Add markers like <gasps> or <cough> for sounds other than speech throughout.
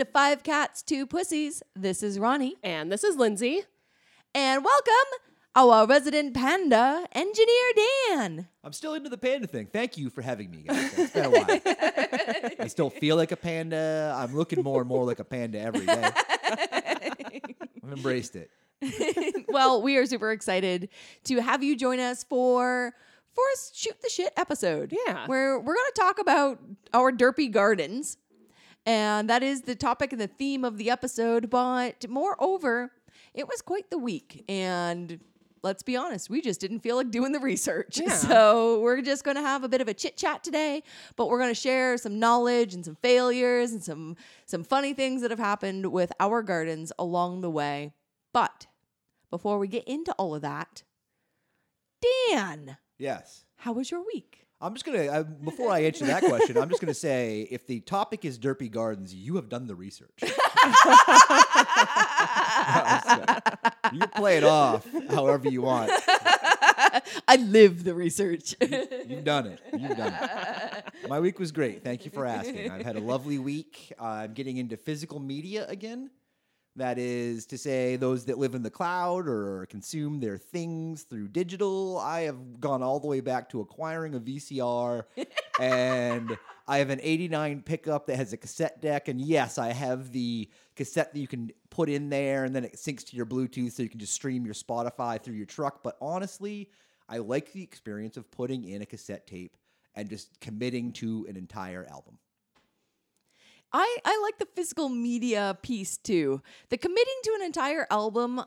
Welcome to Five Cats, Two Pussies. This is Ronnie. And this is Lindsey. And welcome our resident panda, Engineer Dan. I'm still into the panda thing. Thank you for having me, guys. It's been a while. <laughs> I still feel like a panda. I'm looking more and more like a panda every day. <laughs> I've embraced it. <laughs> well, we are super excited to have you join us for for a shoot the shit episode. Yeah. Where we're going to talk about our derpy gardens. And that is the topic and the theme of the episode, but moreover, it was quite the week and let's be honest, we just didn't feel like doing the research. <laughs> Yeah. So we're just going to have a bit of a chit chat today, but we're going to share some knowledge and some failures and some some funny things that have happened with our gardens along the way. But before we get into all of that, Dan, Yes. how was your week? I'm just gonna I, before I answer that question, I'm just gonna say if the topic is derpy gardens, you have done the research. <laughs> <laughs> you can play it off however you want. I live the research. You've done it. You've done it. My week was great. Thank you for asking. I've had a lovely week. Uh, I'm getting into physical media again. That is to say, those that live in the cloud or consume their things through digital. I have gone all the way back to acquiring a VCR, <laughs> and I have an 89 pickup that has a cassette deck. And yes, I have the cassette that you can put in there, and then it syncs to your Bluetooth so you can just stream your Spotify through your truck. But honestly, I like the experience of putting in a cassette tape and just committing to an entire album. I, I like the physical media piece too. The committing to an entire album,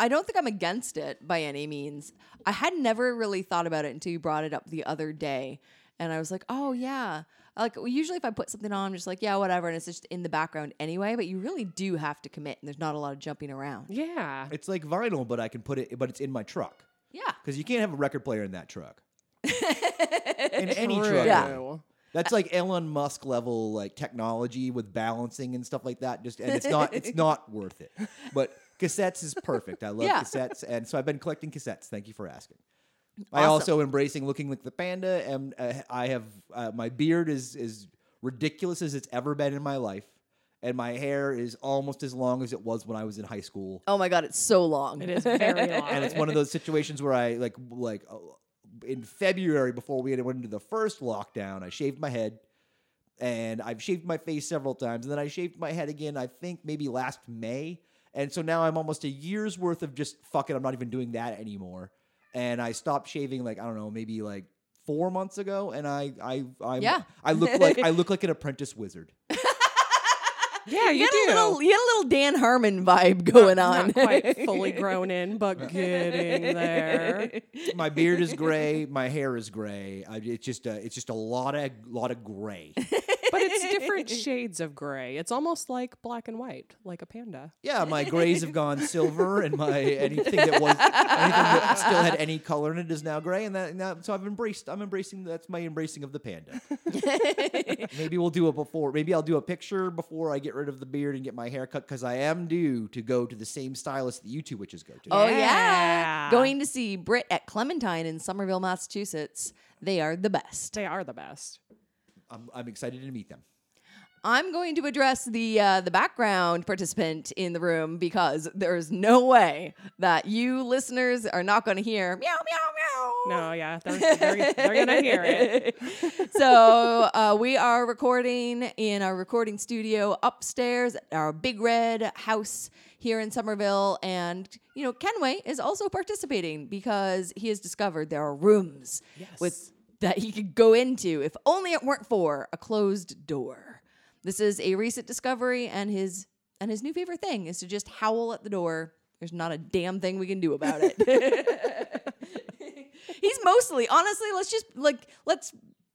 I don't think I'm against it by any means. I had never really thought about it until you brought it up the other day. And I was like, oh, yeah. Like, usually if I put something on, I'm just like, yeah, whatever. And it's just in the background anyway. But you really do have to commit, and there's not a lot of jumping around. Yeah. It's like vinyl, but I can put it, but it's in my truck Yeah. because you can't have a record player in that truck. <laughs> in any True. truck. Yeah. That's like Elon Musk level like technology with balancing and stuff like that. Just and it's not it's <laughs> not worth it. But cassettes is perfect. I love Yeah. cassettes, and so I've been collecting cassettes. Thank you for asking. I also embracing looking like the panda, and uh, I have uh, my beard is as ridiculous as it's ever been in my life, and my hair is almost as long as it was when I was in high school. Oh my God, it's so long. It is very <laughs> long. and it's one of those situations where I like like uh, in February before we had went into the first lockdown, I shaved my head, and I've shaved my face several times, and then I shaved my head again. I think maybe last May, and so now I'm almost a year's worth of just fuck it. I'm not even doing that anymore, and I stopped shaving like I don't know maybe like four months ago, and I I I Yeah. I look like <laughs> I look like an apprentice wizard. Yeah, you, you, do. had a little, you had a little Dan Harmon vibe going on. Not quite <laughs> fully grown in, but getting there. <laughs> my beard is gray, my hair is gray. I, it's just a, it's just a lot of lot of gray. <laughs> But it's different <laughs> shades of gray. It's almost like black and white, like a panda. Yeah, my grays have gone silver, and my anything that was anything that <laughs> still had any color in it is now gray, and that, and that so I've embraced. I'm embracing. That's my embracing of the panda. <laughs> maybe we'll do it before. Maybe I'll do a picture before I get rid of the beard and get my hair cut because I am due to go to the same stylist that you two witches go to. Oh yeah. Yeah. Going to see Brit at Clementine in Somerville, Massachusetts. They are the best. They are the best. I'm, I'm excited to meet them. I'm going to address the uh, the background participant in the room because there's no way that you listeners are not going to hear meow meow meow. No, yeah, they're, they're, they're gonna hear it. <laughs> so uh, we are recording in our recording studio upstairs at our big red house here in Somerville, and you know Kenway is also participating because he has discovered there are rooms with that he could go into if only it weren't for a closed door. This is a recent discovery, and his and his new favorite thing is to just howl at the door. There's not a damn thing we can do about it. <laughs> He's mostly, honestly, let's just like let's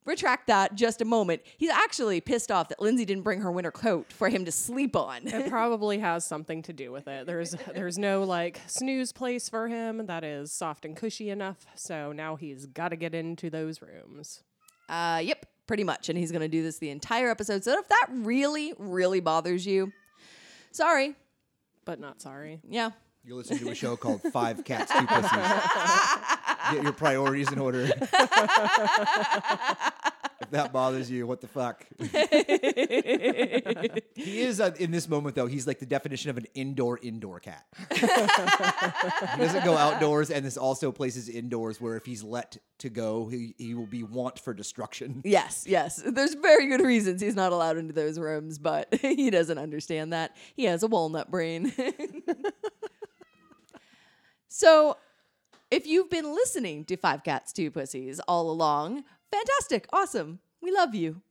retract that just a moment. He's actually pissed off that Lindsey didn't bring her winter coat for him to sleep on. It <laughs> probably has something to do with it. There's there's no like snooze place for him that is soft and cushy enough. So now he's got to get into those rooms. Uh, yep, pretty much. And he's going to do this the entire episode. So if that really, really bothers you, sorry. But not sorry. Yeah. You listen to a show called Five Cats, Two Pussies. <laughs> Get your priorities in order. <laughs> <laughs> that bothers you, what the fuck? <laughs> he is uh, in this moment though. He's like the definition of an indoor indoor cat. <laughs> he doesn't go outdoors, and this also places indoors where if he's let to go, he, he will be want for destruction. Yes, yes. There's very good reasons he's not allowed into those rooms, but he doesn't understand that. He has a walnut brain. so, if you've been listening to Five Cats, Two Pussies all along, fantastic, awesome. We love you.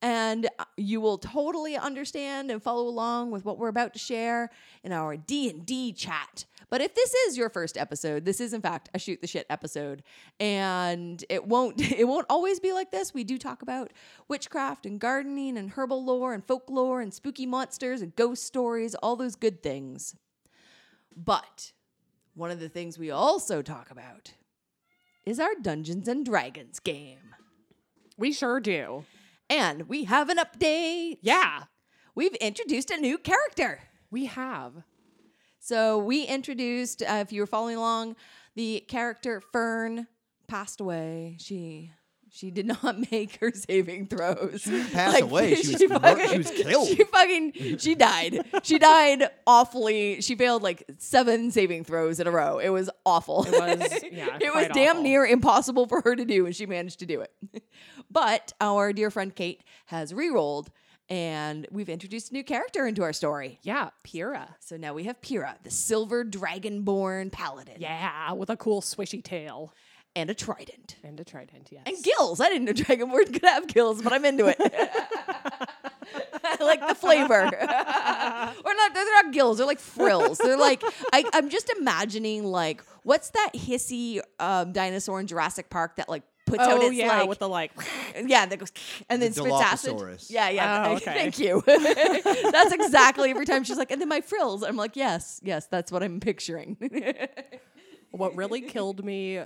And uh, you will totally understand and follow along with what we're about to share in our D&D chat. But if this is your first episode, this is in fact a shoot the shit episode, and it won't <laughs> it won't always be like this. We do talk about witchcraft and gardening and herbal lore and folklore and spooky monsters and ghost stories, all those good things. But one of the things we also talk about is our Dungeons and Dragons game. We sure do. And we have an update. Yeah, We've introduced a new character. we have. So we introduced, uh, if you were following along, the character Fern passed away. She she did not <laughs> make her saving throws. She Passed away. She was mur- she was killed. She fucking she died. She died awfully. She failed like seven saving throws in a row. It was awful. It was <laughs> yeah. it was damn awful. near impossible for her to do, and she managed to do it. <laughs> but our dear friend Kate has re-rolled, and we've introduced a new character into our story. Yeah, Pyrrha. So now we have Pyrrha, the silver dragonborn paladin, Yeah, with a cool swishy tail and a trident. and a trident. Yes. And gills. I didn't know dragonborn could have gills, but I'm into it. <laughs> I like the flavor. <laughs> or not, they're not gills, they're like frills. They're like, I, I'm just imagining, like, what's that hissy um, dinosaur in Jurassic Park that, like, puts out oh its, yeah, like, with the like. <laughs> yeah, that goes and then The spits acid. Yeah, yeah. Oh, okay. Thank you. that's exactly every time she's like, and then my frills. I'm like, yes, yes, that's what I'm picturing. what really killed me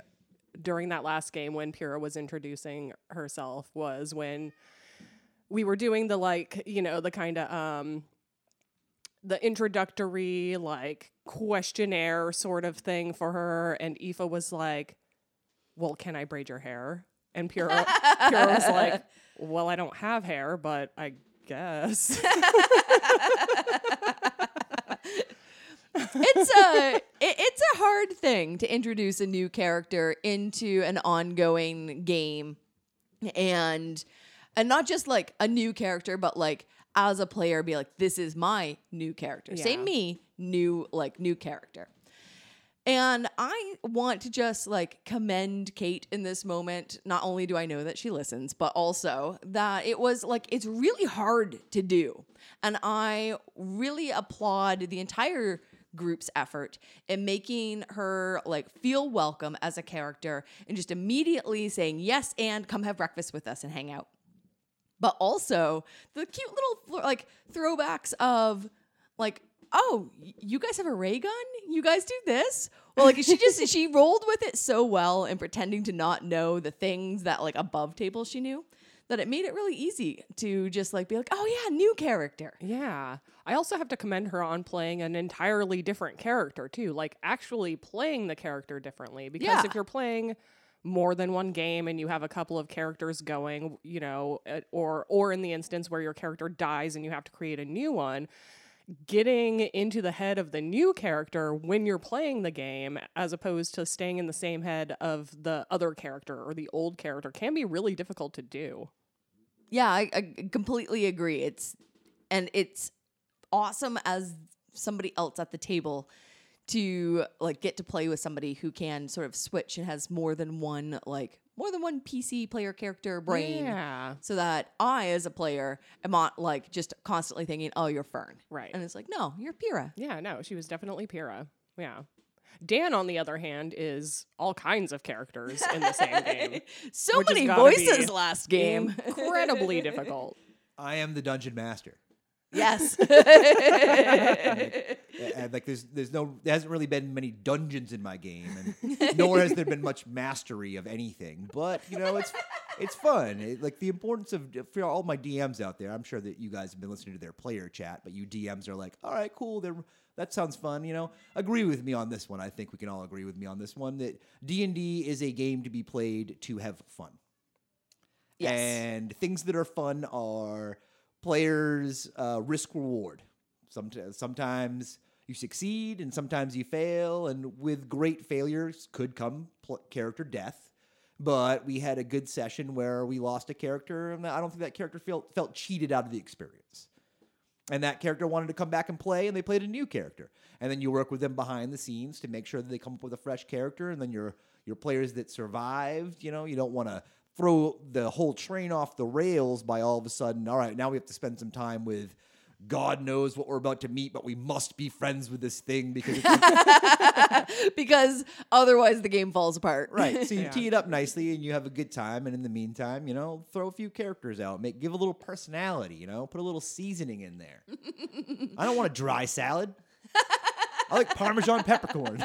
during that last game when Pyrrha was introducing herself was when we were doing the like, you know, the kind of um the introductory like questionnaire sort of thing for her and Aoife was like, "Well, can I braid your hair?" And Pyrrha, Pyrrha was like, <laughs> "Well, I don't have hair, but I guess." <laughs> it's a it, it's a hard thing to introduce a new character into an ongoing game and and not just like a new character but like as a player be like this is my new character Yeah. same me new like new character and I want to just like commend Kate in this moment. Not only do I know that she listens, but also that it was like it's really hard to do. And I really applaud the entire group's effort in making her like feel welcome as a character and just immediately saying yes and come have breakfast with us and hang out. But also the cute little like throwbacks of like oh you guys have a ray gun? You guys do this? Well like she just she <laughs> rolled with it so well and pretending to not know the things that like above table she knew that it made it really easy to just like be like oh yeah new character Yeah. I also have to commend her on playing an entirely different character too, like actually playing the character differently because Yeah. if you're playing more than one game and you have a couple of characters going, you know, uh, or or in the instance where your character dies and you have to create a new one, getting into the head of the new character when you're playing the game as opposed to staying in the same head of the other character or the old character can be really difficult to do. Yeah, I, I completely agree. It's and it's awesome as somebody else at the table to like get to play with somebody who can sort of switch and has more than one like more than one PC player character brain. Yeah. So that I, as a player, am not like just constantly thinking, "Oh, you're Fern," Right. And it's like, "No, you're Pyrrha." Yeah, no, she was definitely Pyrrha. Yeah. Dan, on the other hand, is all kinds of characters in the same <laughs> game. So many voices last game. <laughs> Incredibly difficult. I am the dungeon master. Yes. <laughs> and, and, like there's there's no there hasn't really been many dungeons in my game and <laughs> nor has there been much mastery of anything but you know it's it's fun It- like the importance of for all my dms out there i'm sure that you guys have been listening to their player chat but you dms are like all right cool they're that sounds fun you know agree with me on this one i think we can all agree with me on this one that d&d is a game to be played to have fun Yes. And things that are fun are players' uh, risk reward. Sometimes, sometimes you succeed and sometimes you fail, and with great failures could come pl- character death. But we had a good session where we lost a character, and I don't think that character felt felt cheated out of the experience. And that character wanted to come back and play, and they played a new character. And then you work with them behind the scenes to make sure that they come up with a fresh character. And then your your players that survived, you know, you don't want to throw the whole train off the rails by all of a sudden. All right, now we have to spend some time with. God knows what we're about to meet, but we must be friends with this thing because it's <laughs> because otherwise the game falls apart. right. So you <laughs> Yeah. tee it up nicely and you have a good time. And in the meantime, you know, throw a few characters out, make give a little personality. You know, put a little seasoning in there. <laughs> I don't want a dry salad. I like Parmesan peppercorn.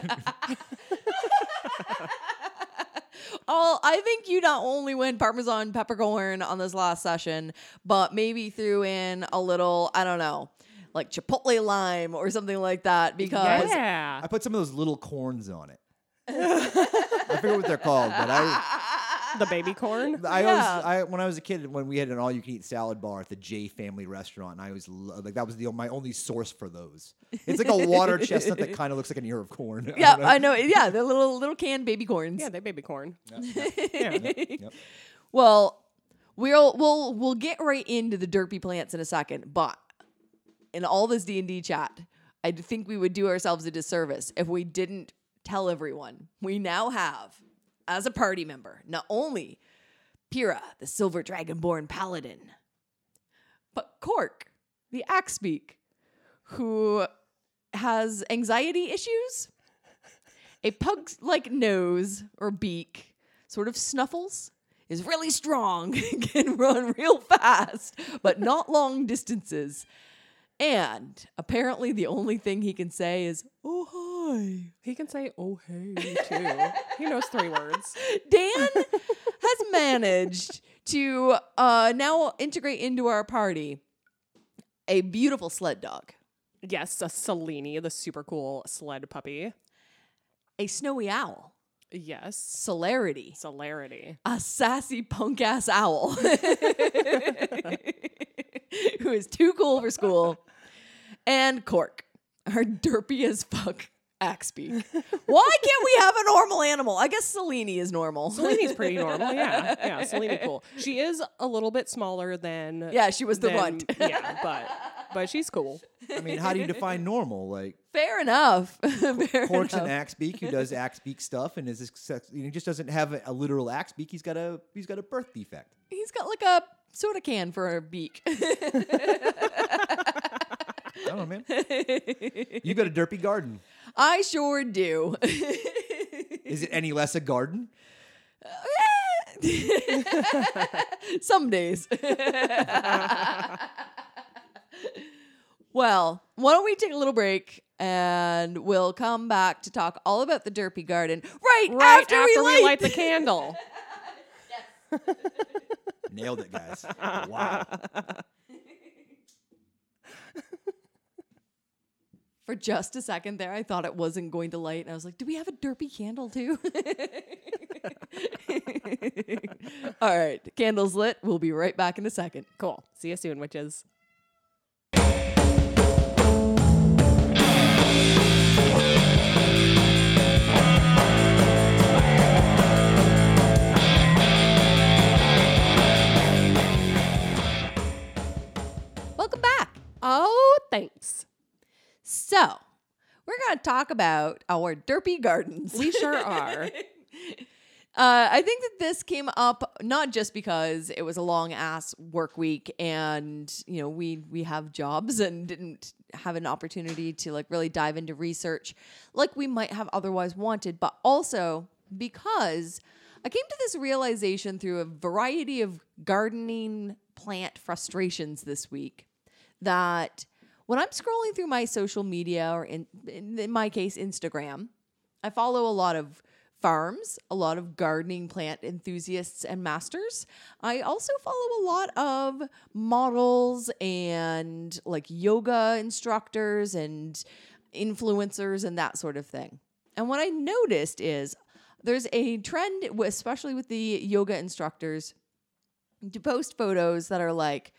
Oh, I think you not only went Parmesan peppercorn on this last session, but maybe threw in a little, I don't know, like chipotle lime or something like that because Yeah. I put some of those little corns on it. <laughs> I forget what they're called, but I. the baby corn. <laughs> I Yeah. always, I when I was a kid, when we had an all-you-can-eat salad bar at the J Family Restaurant, and I was like, that was the my only source for those. It's like a water <laughs> chestnut that kind of looks like an ear of corn. <laughs> yeah, don't know. I know. Yeah, the little little canned baby corns. Yeah, they baby corn. Yep. Well, we'll we'll we'll get right into the derpy plants in a second, but in all this D and D chat, I think we would do ourselves a disservice if we didn't tell everyone we now have, as a party member, not only Pyrrha, the Silver Dragonborn Paladin, but Cork, the Axebeak, who has anxiety issues, a pug-like nose or beak, sort of snuffles, is really strong, <laughs> can run real fast, but not long distances. And apparently, the only thing he can say is, Oh, hi. He can say "oh hey" too. he knows three words. <laughs> Dan has managed to uh, now integrate into our party a beautiful sled dog, Yes, a Selene, the super cool sled puppy. a snowy owl, Yes, celerity, celerity. a sassy punk ass owl <laughs> who is too cool for school, and Cork, our derpy as fuck Axebeak. Why can't we have a normal animal? I guess Selene is normal. Selene's pretty normal. Yeah, yeah. <laughs> Selene cool. She is a little bit smaller than. Yeah, she was the than- runt. yeah, but but she's cool. I mean, how do you define normal? Like Fair enough. <laughs> Fair Cork's an enough. axe beak who does axe beak stuff, and is success- he just doesn't have a, a literal axe beak. He's got a he's got a birth defect. He's got like a soda can for a beak. <laughs> I don't know, man. you got a derpy garden. I sure do. Is it any less a garden? <laughs> Some days. well, why don't we take a little break and we'll come back to talk all about the Derpy Garden right, Right after, we, light. the <laughs> candle. Nailed it, guys. Wow. For just a second there, I thought it wasn't going to light. And I was like, do we have a Derpy candle too? <laughs> all right, candles lit. We'll be right back in a second. Cool. See you soon, witches. Welcome back. Oh, thanks. So, we're going to talk about our derpy gardens. We sure <laughs> are. Uh, I think that this came up not just because it was a long ass work week and you know we we have jobs and didn't have an opportunity to like really dive into research like we might have otherwise wanted, but also because I came to this realization through a variety of gardening plant frustrations this week that when I'm scrolling through my social media or in, in, my case Instagram, I follow a lot of farms, a lot of gardening plant enthusiasts and masters. I also follow a lot of models and like yoga instructors and influencers and that sort of thing. And what I noticed is there's a trend, especially with the yoga instructors, to post photos that are like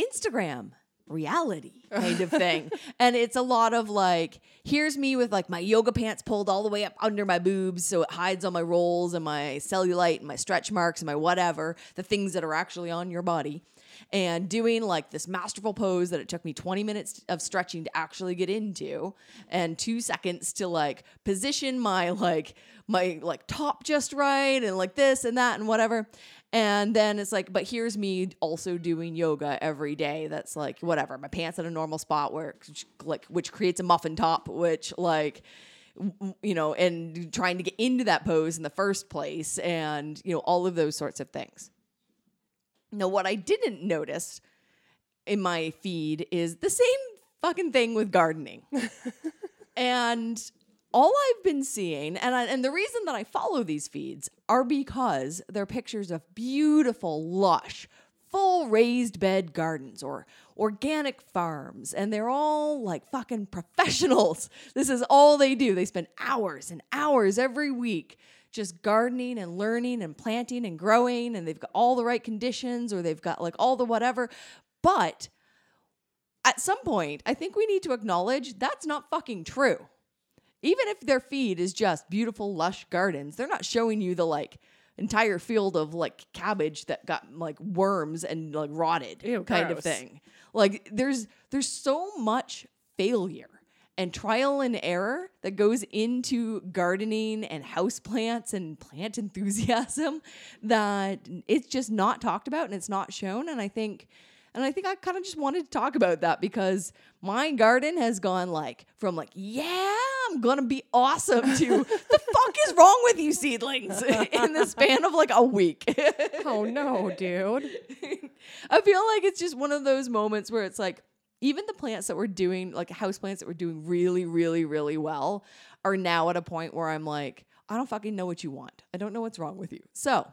Instagram reality <laughs> kind of thing. and it's a lot of like, here's me with like my yoga pants pulled all the way up under my boobs so it hides all my rolls and my cellulite and my stretch marks and my whatever, the things that are actually on your body. And doing like this masterful pose that it took me 20 minutes of stretching to actually get into, and two seconds to like position my like my like top just right and like this and that and whatever. And then it's like, but here's me also doing yoga every day. That's like whatever. My pants at a normal spot where like which creates a muffin top, which like you know, and trying to get into that pose in the first place, and you know all of those sorts of things. Now, what I didn't notice in my feed is the same fucking thing with gardening. <laughs> and all I've been seeing, and I, and the reason that I follow these feeds are because they're pictures of beautiful, lush, full raised bed gardens or organic farms, and they're all like fucking professionals. <laughs> This is all they do. They spend hours and hours every week just gardening and learning and planting and growing, and they've got all the right conditions or they've got like all the whatever. But at some point, I think we need to acknowledge that's not fucking true even if their feed is just beautiful lush gardens they're not showing you the like entire field of like cabbage that got like worms and like rotted Ew, kind of thing. Like there's there's so much failure and trial and error that goes into gardening and houseplants and plant <laughs> enthusiasm that it's just not talked about and it's not shown and i think and I think I kind of just wanted to talk about that because my garden has gone like from like, yeah, I'm gonna be awesome to the fuck is wrong with you seedlings <laughs> in the span of like a week. <laughs> Oh no, dude. I feel like it's just one of those moments where it's like even the plants that we're doing, like house plants that we're doing really, really, really well, are now at a point where I'm like, I don't fucking know what you want. I don't know what's wrong with you. So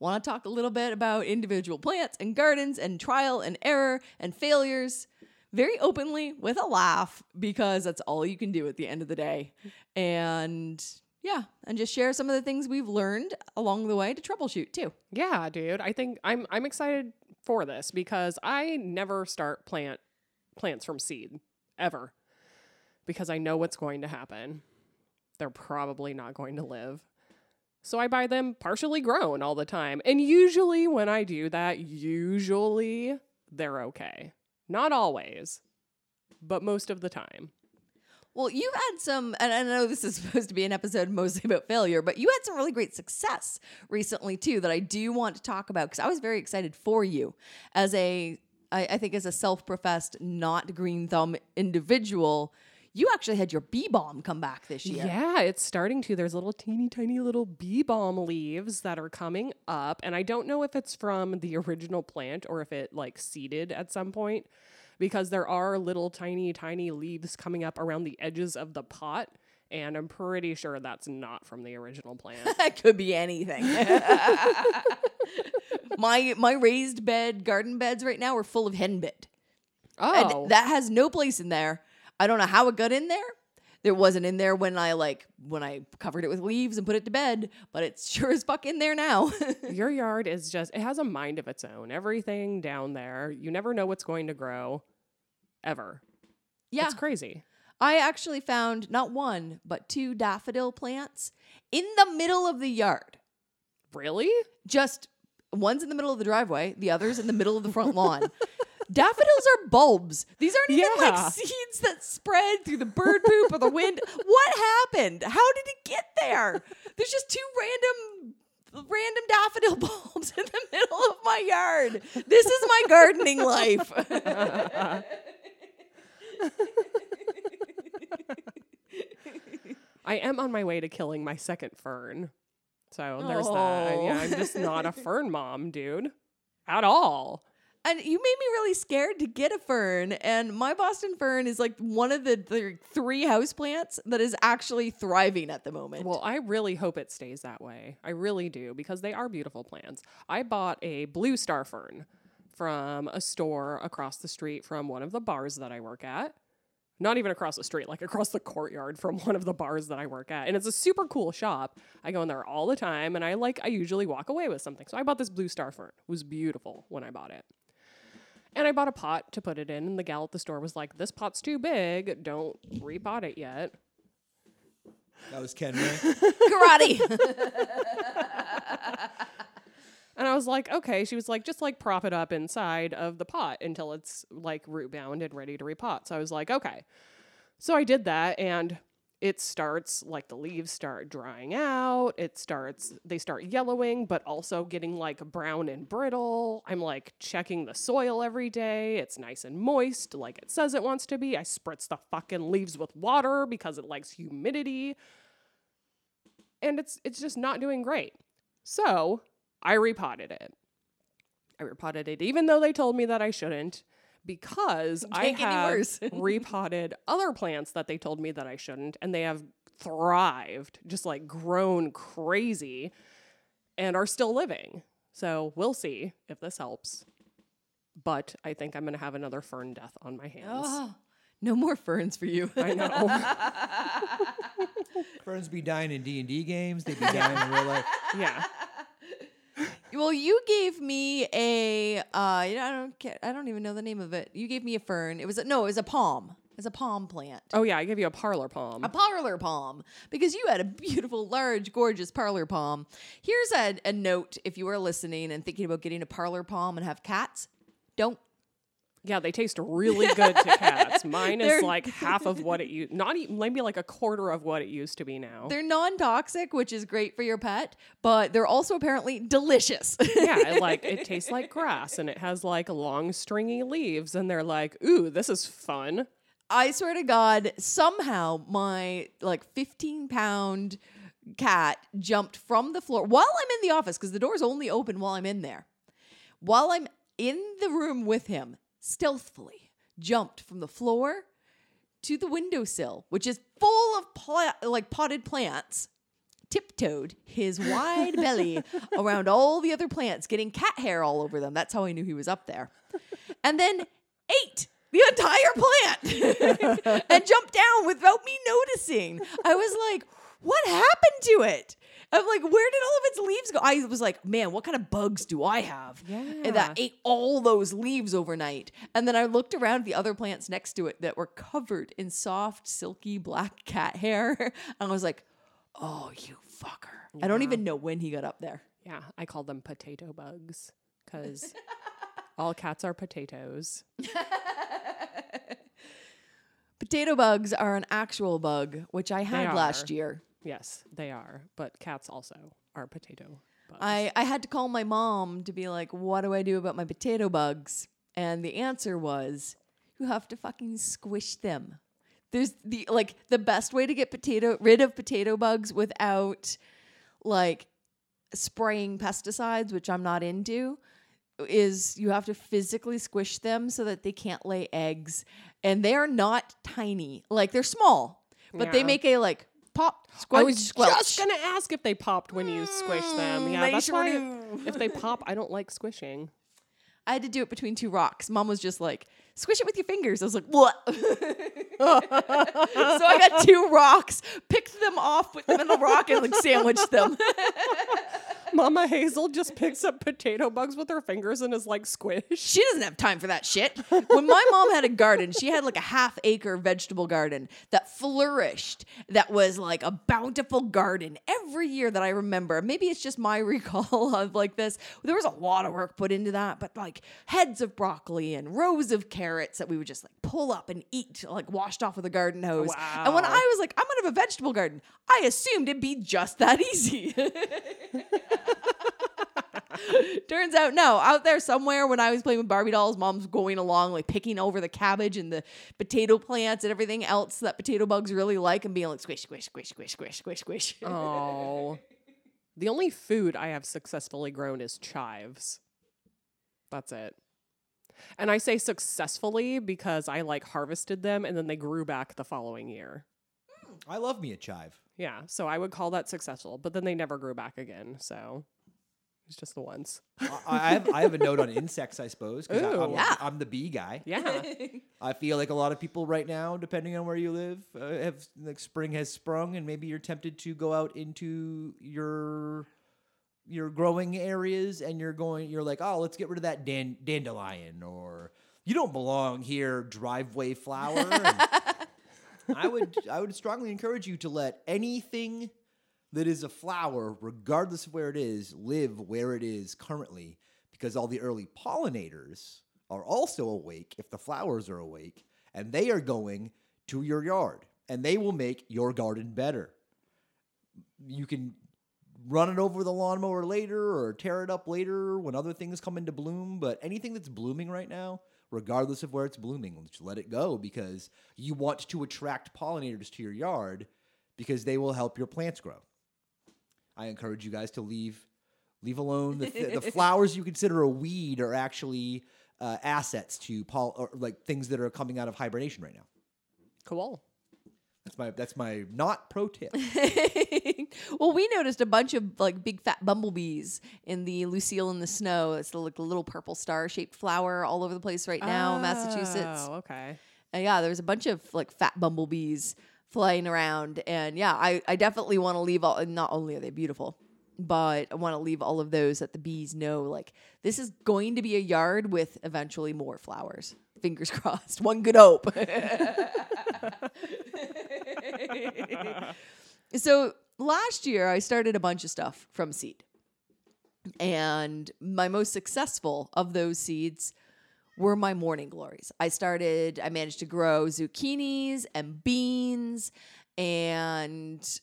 want to talk a little bit about individual plants and gardens and trial and error and failures very openly with a laugh because that's all you can do at the end of the day. And yeah, and just share some of the things we've learned along the way to troubleshoot too. Yeah, dude. I think I'm I'm excited for this because I never start plant plants from seed ever because I know what's going to happen. They're probably not going to live. So I buy them partially grown all the time. And usually when I do that, usually they're okay. Not always, but most of the time. Well, you had some, and I know this is <laughs> supposed to be an episode mostly about failure, but you had some really great success recently too that I do want to talk about because I was very excited for you as a, I, I think as a self-professed not green thumb individual. You actually had your bee balm come back this year. Yeah, it's starting to. There's little teeny tiny little bee balm leaves that are coming up. And I don't know if it's from the <laughs> original plant or if it like seeded at some point because there are little tiny, tiny leaves coming up around the edges of the pot. And I'm pretty sure that's not from the original plant. <laughs> that could be anything. <laughs> my my raised bed garden beds right now are full of henbit. oh, And that has no place in there. I don't know how it got in there. There wasn't in there when I like when I covered it with leaves and put it to bed, but it's <laughs> sure as fuck in there now. <laughs> your yard is just, it has a mind of its own. Everything down there, you never know what's going to grow ever. yeah. It's crazy. I actually found not one, but two daffodil plants in the middle of the yard. Really? Just one's in the middle of the driveway, the other's in the middle of the front lawn. <laughs> Daffodils are bulbs. These aren't even Yeah. like seeds that spread through the bird poop or the wind. What happened? How did it get there? There's just two random random daffodil <laughs> bulbs in the middle of my yard. This is my gardening life. <laughs> I am on my way to killing my second fern. So there's that. Yeah, I'm just not a fern mom, dude. At all. And you made me really scared to get a fern. And my Boston fern is like one of the, the three houseplants that is actually thriving at the moment. Well, I really hope it stays that way. I really do because they are beautiful plants. I bought a blue star fern from a store across the street from one of the bars that I work at. not even across the street, like across the courtyard from one of the bars that I work at. And it's a super cool shop. I go in there all the time and I like I usually walk away with something. So I bought this blue star fern. It was beautiful when I bought it. And I bought a pot to put it in, and the gal at the store was like, This pot's too big. Don't repot it yet. That was Ken Kenway. <laughs> Karate. <laughs> And I was like, okay. She was like, just like prop it up inside of the pot until it's like root bound and ready to repot. So I was like, okay. So I did that and it starts like the leaves start drying out. It starts, they start yellowing, but also getting like brown and brittle. I'm like checking the soil every day. It's nice and moist, like it says it wants to be. I spritz the fucking leaves with water because it likes humidity. And it's it's just not doing great. So I repotted it. I repotted it, even though they told me that I shouldn't, because I Can't get any have <laughs> repotted other plants that they told me that I shouldn't, and they have thrived, just like grown crazy, and are still living. So we'll see if this helps. But I think I'm gonna have another fern death on my hands. Oh, no more ferns for you. I know. <laughs> Ferns be dying in D and D games. They be dying in real life. yeah. Well, you gave me a uh, I don't care, I don't even know the name of it. You gave me a fern. It was a, no, it was a palm. It was a palm plant. Oh yeah, I gave you a parlor palm. A parlor palm because you had a beautiful, large, gorgeous parlor palm. Here's a, a note if you are listening and thinking about getting a parlor palm and have cats. Don't. Yeah, they taste really good to cats. <laughs> Mine is like <laughs> half of what it used, not even maybe like a quarter of what it used to be now. They're non toxic, which is great for your pet, but they're also apparently delicious. yeah, <laughs> like it tastes like grass and it has like long stringy leaves and they're like, "Ooh, this is fun." I swear to God, somehow my like 15 pound cat jumped from the floor while I'm in the office because the door's only open while I'm in there. While I'm in the room with him, stealthily jumped from the floor to the windowsill, which is full of pla- like potted plants. Tiptoed his wide <laughs> belly around all the other plants, getting cat hair all over them. That's how I knew he was up there. And then ate the entire plant <laughs> and jumped down without me noticing. I was like, what happened to it? I'm like, where did all of its leaves go? I was like, man, what kind of bugs do I have? Yeah. that ate all those leaves overnight. And then I looked around at the other plants next to it that were covered in soft, silky black <laughs> cat hair. And I was like, oh, you fucker. I don't even know when he got up there. Yeah, I call them potato bugs cuz all cats are potatoes. <laughs> Potato bugs are an actual bug, which I had last year. Yes, they are, but cats also are potato bugs. I, I had to call my mom to be like, what do I do about my potato bugs? And the answer was, you have to fucking squish them. There's the like the best way to get potato rid of potato bugs without like spraying pesticides, which I'm not into, is you have to physically squish them so that they can't lay eggs. And they're not tiny. Like they're small, but they make a like pop squelch I was squelch. just gonna ask if they popped when you squish them. Mm, yeah, they that's sure why do. if they pop, I don't like squishing. I had to do it between two rocks. Mom was just like, squish it with your fingers. I was like, what? <laughs> so I got two rocks, picked them off, put them in the rock, and like sandwiched them. <laughs> <laughs> Mama Hazel just picks up potato bugs with her fingers and is like squish. she doesn't have time for that shit. When my mom had a garden, she had like a half acre vegetable garden that flourished, that was like a bountiful garden every year that I remember. Maybe it's just my <laughs> recall of like this. There was a lot of work put into that, but like heads of broccoli and rows of carrots that we would just like pull up and eat, like washed off with a garden hose. And when I was like, I'm gonna have a vegetable garden, I assumed it'd be just that easy. <laughs> Turns out, no. Out there somewhere, when I was playing with Barbie dolls, mom's going along, like picking over the cabbage and the potato plants and everything else that potato bugs really like, and being like squish, squish, squish, squish, squish, squish, squish. <laughs> Oh. The only food I have successfully grown is chives. That's it. And I say successfully because I like harvested them and then they grew back the following year. I love me a chive. Yeah, so I would call that successful, but then they never grew back again. So It's just the ones. I, I have I have a note on insects, I suppose, because Ooh. I'm, Yeah. I'm the bee guy. Yeah. <laughs> I feel like a lot of people right now, depending on where you live, uh, have like spring has sprung, and maybe you're tempted to go out into your your growing areas, and you're going, you're like, oh, let's get rid of that dan- dandelion, or you don't belong here, driveway flower. And <laughs> I would I would strongly encourage you to let anything that is a flower, regardless of where it is, live where it is currently, because all the early pollinators are also awake if the flowers are awake, and they are going to your yard, and they will make your garden better. You can run it over the lawnmower later or tear it up later when other things come into bloom, but anything that's blooming right now, regardless of where it's blooming, just let it go because you want to attract pollinators to your yard because they will help your plants grow. I encourage you guys to leave leave alone the, th- the <laughs> flowers you consider a weed are actually uh, assets to pol- or like things that are coming out of hibernation right now. Cool. That's my that's my not pro tip. <laughs> well, we noticed a bunch of like big fat bumblebees in the Lucille in the Snow. It's the, like a little purple star shaped flower all over the place right now in Massachusetts. Oh, okay. And yeah, there's a bunch of like fat bumblebees flying around. And yeah, I, I definitely want to leave all, and not only are they beautiful, but I want to leave all of those that the bees know like this is going to be a yard with eventually more flowers. Fingers <laughs> crossed. One good hope. <laughs> so last year I started a bunch of stuff from seed. And my most successful of those seeds were my morning glories. I started, I managed to grow zucchinis and beans and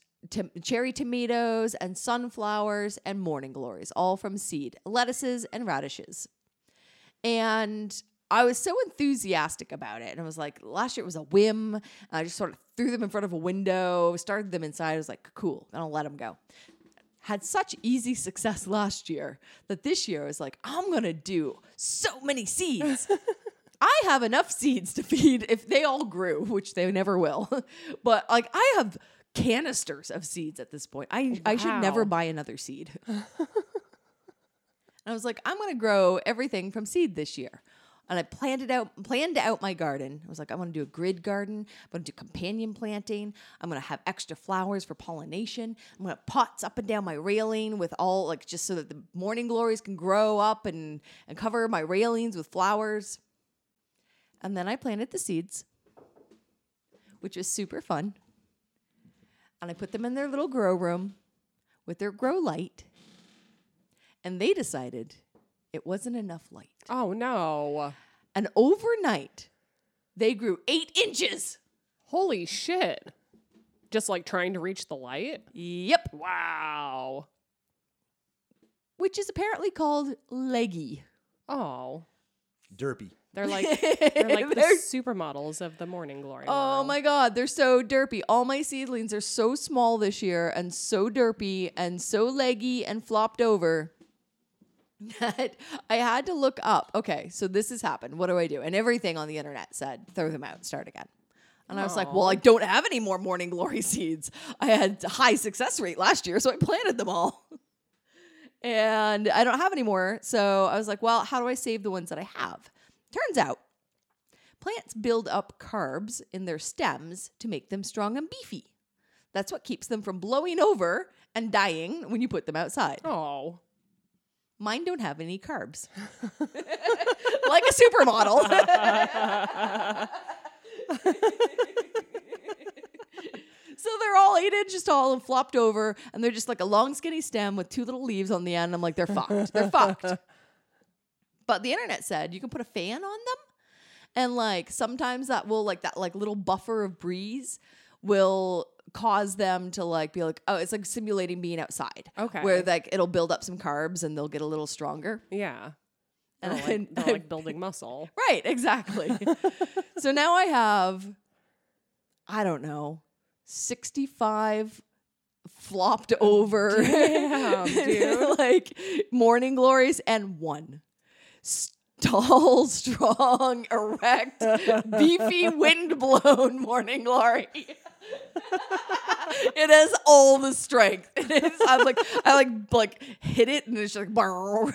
cherry tomatoes and sunflowers and morning glories, all from seed, lettuces and radishes. And I was so enthusiastic about it. And I was like, last year it was a whim. I just sort of threw them in front of a window, started them inside. I was like, cool, and I'll let them go. Had such easy success last year that this year I was like, I'm going to do so many seeds. <laughs> I have enough seeds to feed if they all grew, which they never will. <laughs> but like, I have canisters of seeds at this point. I, oh, I should never buy another seed. <laughs> I was like, I'm going to grow everything from seed this year. And I planted out, planned out my garden. I was like, I want to do a grid garden. I'm going to do companion planting. I'm going to have extra flowers for pollination. I'm going to pots up and down my railing with all like just so that the morning glories can grow up and and cover my railings with flowers. And then I planted the seeds, which was super fun. And I put them in their little grow room with their grow light. And they decided it wasn't enough light. Oh no. And overnight, they grew eight inches. Holy shit. Just like trying to reach the light? Yep. Wow. Which is apparently called leggy. Oh. Derpy. They're like <laughs> they're like the They're- supermodels of the morning glory. Oh world. my god, they're so derpy. All my seedlings are so small this year and so derpy and so leggy and flopped over <laughs> that I had to look up. Okay, so this has happened. What do I do? And everything on the internet said throw them out, start again. And I was like, well, I don't have any more morning glory <laughs> seeds. I had a high success rate last year, so I planted them all. and I don't have any more. So I was like, well, how do I save the ones that I have? Turns out Plants build up carbs in their stems to make them strong and beefy. That's what keeps them from blowing over and dying when you put them outside. Oh. Mine don't have any carbs. <laughs> like a supermodel. <laughs> so they're all eight inches tall and flopped over, and they're just like a long, skinny stem with two little leaves on the end. I'm like, they're fucked. They're fucked. <laughs> But the internet said you can put a fan on them, and like sometimes that will like that like little buffer of breeze will cause them to like be like oh it's like simulating being outside Okay. where like it'll build up some carbs and they'll get a little stronger Yeah. <laughs> and They're then- like, they're like <laughs> building muscle. right exactly <laughs> so now i have i don't know 65 flopped over Damn, dude. like morning glories and one tall, <laughs> strong, erect, beefy, <laughs> windblown morning glory. <laughs> it has all the strength. It is. I'm like, I like like hit it, and it's just like.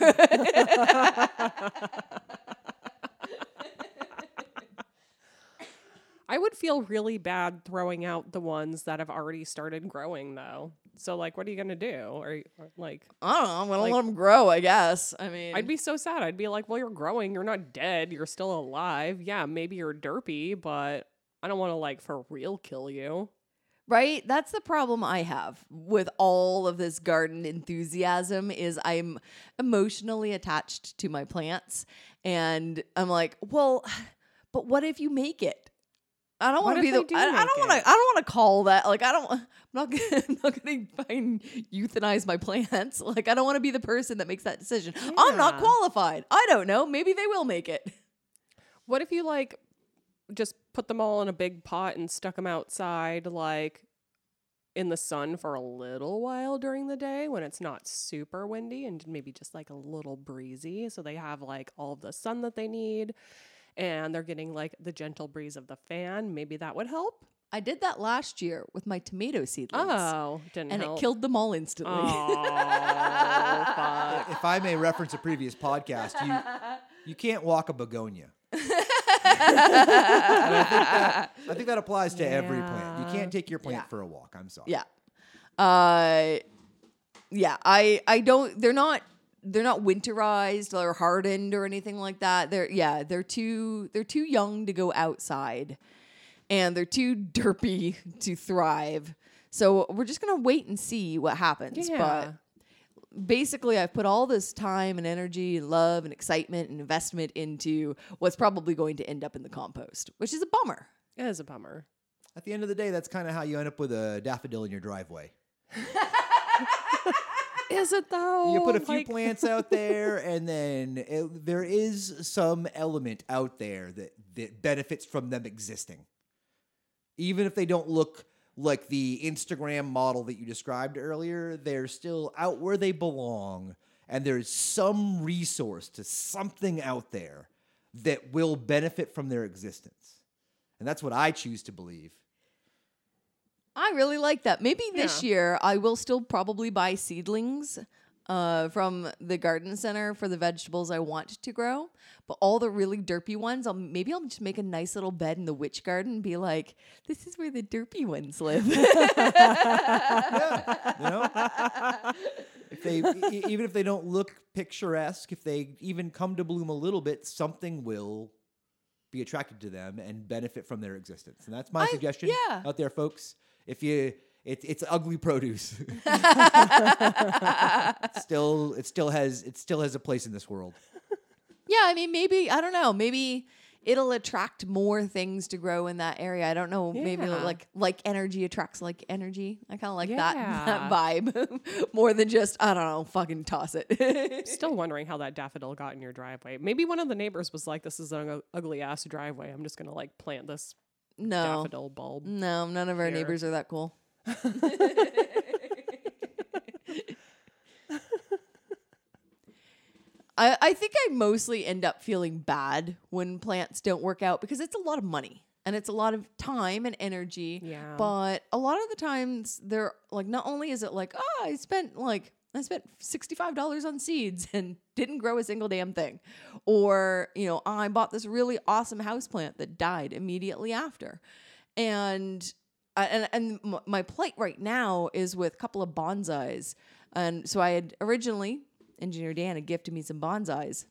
I would feel really bad throwing out the ones that have already started growing, though. So, like, what are you gonna do? Or, or like, I don't know. I'm gonna Like- let them grow. I guess. I mean, I'd be so sad. I'd be like, well, you're growing. You're not dead. You're still alive. Yeah, maybe you're derpy, but I don't want to like for real kill you. Right? That's the problem I have with all of this garden enthusiasm is I'm emotionally attached to my plants and I'm like, well, <sighs> but what if you make it? I don't want to be the do I, I don't want to? I don't want to call that like I don't <laughs> I'm not gonna, I'm not going to find euthanize my plants. <laughs> Like I don't want to be the person that makes that decision. I'm not qualified. I don't know. Maybe they will make it. What if you like just put them all in a big pot and stuck them outside, like in the sun for a little while during the day when it's not super windy and maybe just like a little breezy? So they have like all the sun that they need and they're getting like the gentle breeze of the fan. Maybe that would help. I did that last year with my tomato seedlings. Oh, didn't and help. it killed them all instantly. Oh. <laughs> If I may reference a previous podcast, you <laughs> you can't walk a begonia. <laughs> I, think that, I think that applies to every plant. You can't take your plant Yeah. for a walk. I'm sorry. Yeah. Uh yeah, I I don't they're not they're not winterized or hardened or anything like that. They're yeah, they're too they're too young to go outside and they're too derpy to thrive. So we're just going to wait and see what happens. Yeah. But basically I've put all this time and energy and love and excitement and investment into what's probably going to end up in the compost, which is a bummer. It is a bummer. At the end of the day, that's kind of how you end up with a daffodil in your driveway. <laughs> Is it though? You put a few Like- <laughs> plants out there, and then it, there is some element out there that, that benefits from them existing. Even if they don't look like the Instagram model that you described earlier, they're still out where they belong, and there's some resource to something out there that will benefit from their existence. And that's what I choose to believe. I really like that. Maybe this year I will still probably buy seedlings uh, from the garden center for the vegetables I want to grow. But all the really derpy ones, I'll maybe I'll just make a nice little bed in the witch garden and be like, "This is where the derpy ones live." You know, if they e- even if they don't look picturesque, if they even come to bloom a little bit, something will be attracted to them and benefit from their existence. And that's my I- suggestion yeah. out there, folks. If you it, it's ugly produce. <laughs> <laughs> still, it still has it still has a place in this world. yeah, I mean, maybe I don't know. Maybe it'll attract more things to grow in that area. I don't know. Maybe like like energy attracts like energy. I kind of like that that vibe <laughs> more than just I don't know. Fucking toss it. Still wondering how that daffodil got in your driveway. Maybe one of the neighbors was like, "This is an ugly ass driveway. I'm just gonna like plant this no. daffodil bulb." No, none of our Here. neighbors are that cool. I, I think I mostly end up feeling bad when plants don't work out because it's a lot of money and it's a lot of time and energy. Yeah. But a lot of the times they're like not only is it like, oh, I spent like I spent $65 on seeds <laughs> and didn't grow a single damn thing. Or, you know, I bought this really awesome houseplant that died immediately after. And and and my plate right now is with a couple of bonsais. And so I had originally engineer Dan had gifted me some bonsais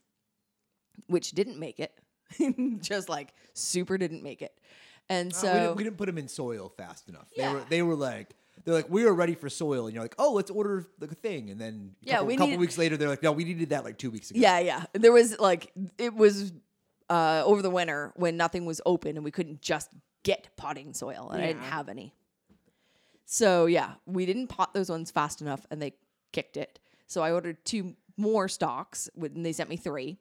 which didn't make it. <laughs> Just like super didn't make it. And Uh, so we, didn't, we didn't put them in soil fast enough. Yeah. They were they were like they're like we are ready for soil, and you're like, oh, let's order the thing, and then a Yeah, couple, we couple needed- weeks later, they're like, no, we needed that like two weeks ago. Yeah, yeah. There was like it was uh, over the winter when nothing was open and we couldn't just get potting soil, and I didn't Yeah. have any. So yeah, we didn't pot those ones fast enough, and they kicked it. So I ordered two more stocks, with- and they sent me three,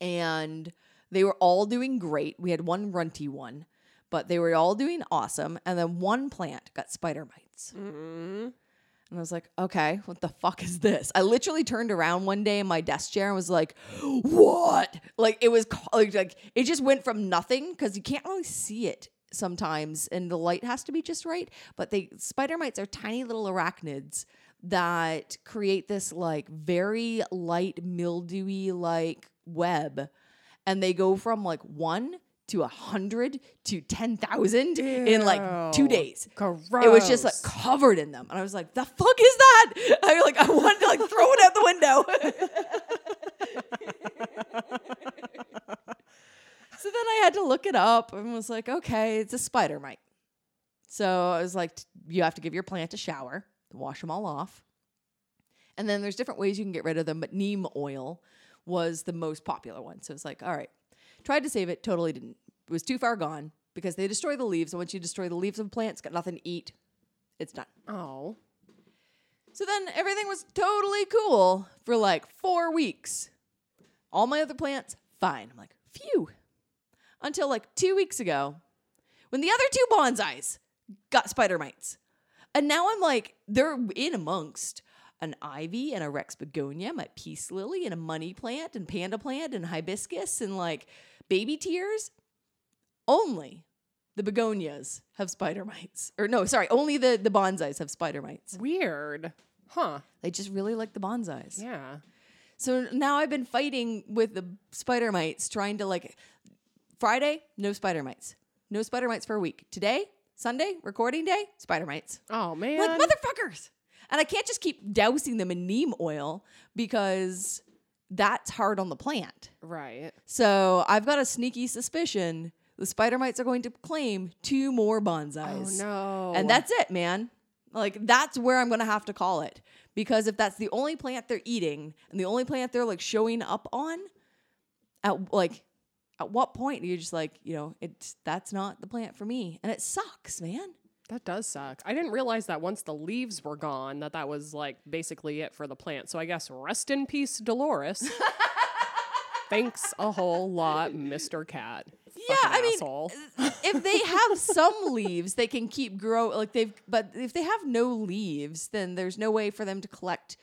and they were all doing great. We had one runty one, but they were all doing awesome. And then one plant got spider mites. Mm-hmm. And I was like, okay, what the fuck is this? I literally turned around one day in my desk chair and was like, what? Like it was like, like it just went from nothing because you can't really see it sometimes and the light has to be just right. But they spider mites are tiny little arachnids that create this like very light mildewy like web and they go from like one to a hundred to ten thousand in like two days. It was just like covered in them, and I was like, "The fuck is that?" <laughs> I was like I wanted to like throw it out the window. <laughs> so then I had to look it up and was like, "Okay, it's a spider mite." So I was like, "You have to give your plant a shower, wash them all off." And then there's different ways you can get rid of them, but neem oil was the most popular one. So it's like, all right, tried to save it, totally didn't. It was too far gone because they destroy the leaves. And once you destroy the leaves of a plant, it's got nothing to eat. It's done. Oh. So then everything was totally cool for like four weeks. All my other plants, fine. I'm like, phew. Until like two weeks ago when the other two bonsais got spider mites. And now I'm like, they're in amongst an ivy and a rex begonia, my peace lily, and a money plant, and panda plant, and hibiscus, and like baby tears. Only the begonias have spider mites. Or no, sorry, only the, the bonsais have spider mites. Weird. Huh. They just really like the bonsais. Yeah. So now I've been fighting with the spider mites, trying to like Friday, no spider mites. No spider mites for a week. Today, Sunday, recording day, spider mites. Oh man. Like motherfuckers. And I can't just keep dousing them in neem oil because that's hard on the plant. right. So I've got a sneaky suspicion the spider mites are going to claim two more bonsais. Oh no. And that's it, man. Like that's where I'm gonna have to call it. Because if that's the only plant they're eating and the only plant they're like showing up on, at like at what point are you just like, you know, it's that's not the plant for me. And it sucks, man. That does suck. I didn't realize that once the leaves were gone, that that was like basically it for the plant. So I guess rest in peace, Dolores. <laughs> Thanks a whole lot, Mr. Cat. Yeah, Fucking I mean, asshole. if they have some leaves, they can keep grow like they've but if they have no leaves, then there's no way for them to collect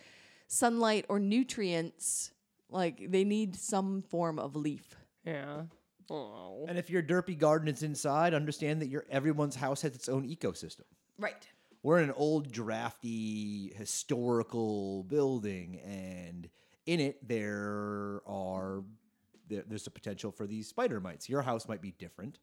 sunlight or nutrients. Like they need some form of leaf. yeah. Oh. And if your derpy garden is inside, understand that your everyone's house has its own ecosystem. Right. We're in an old, drafty, historical building, and in it there are there, there's a potential for these spider mites. Your house might be different,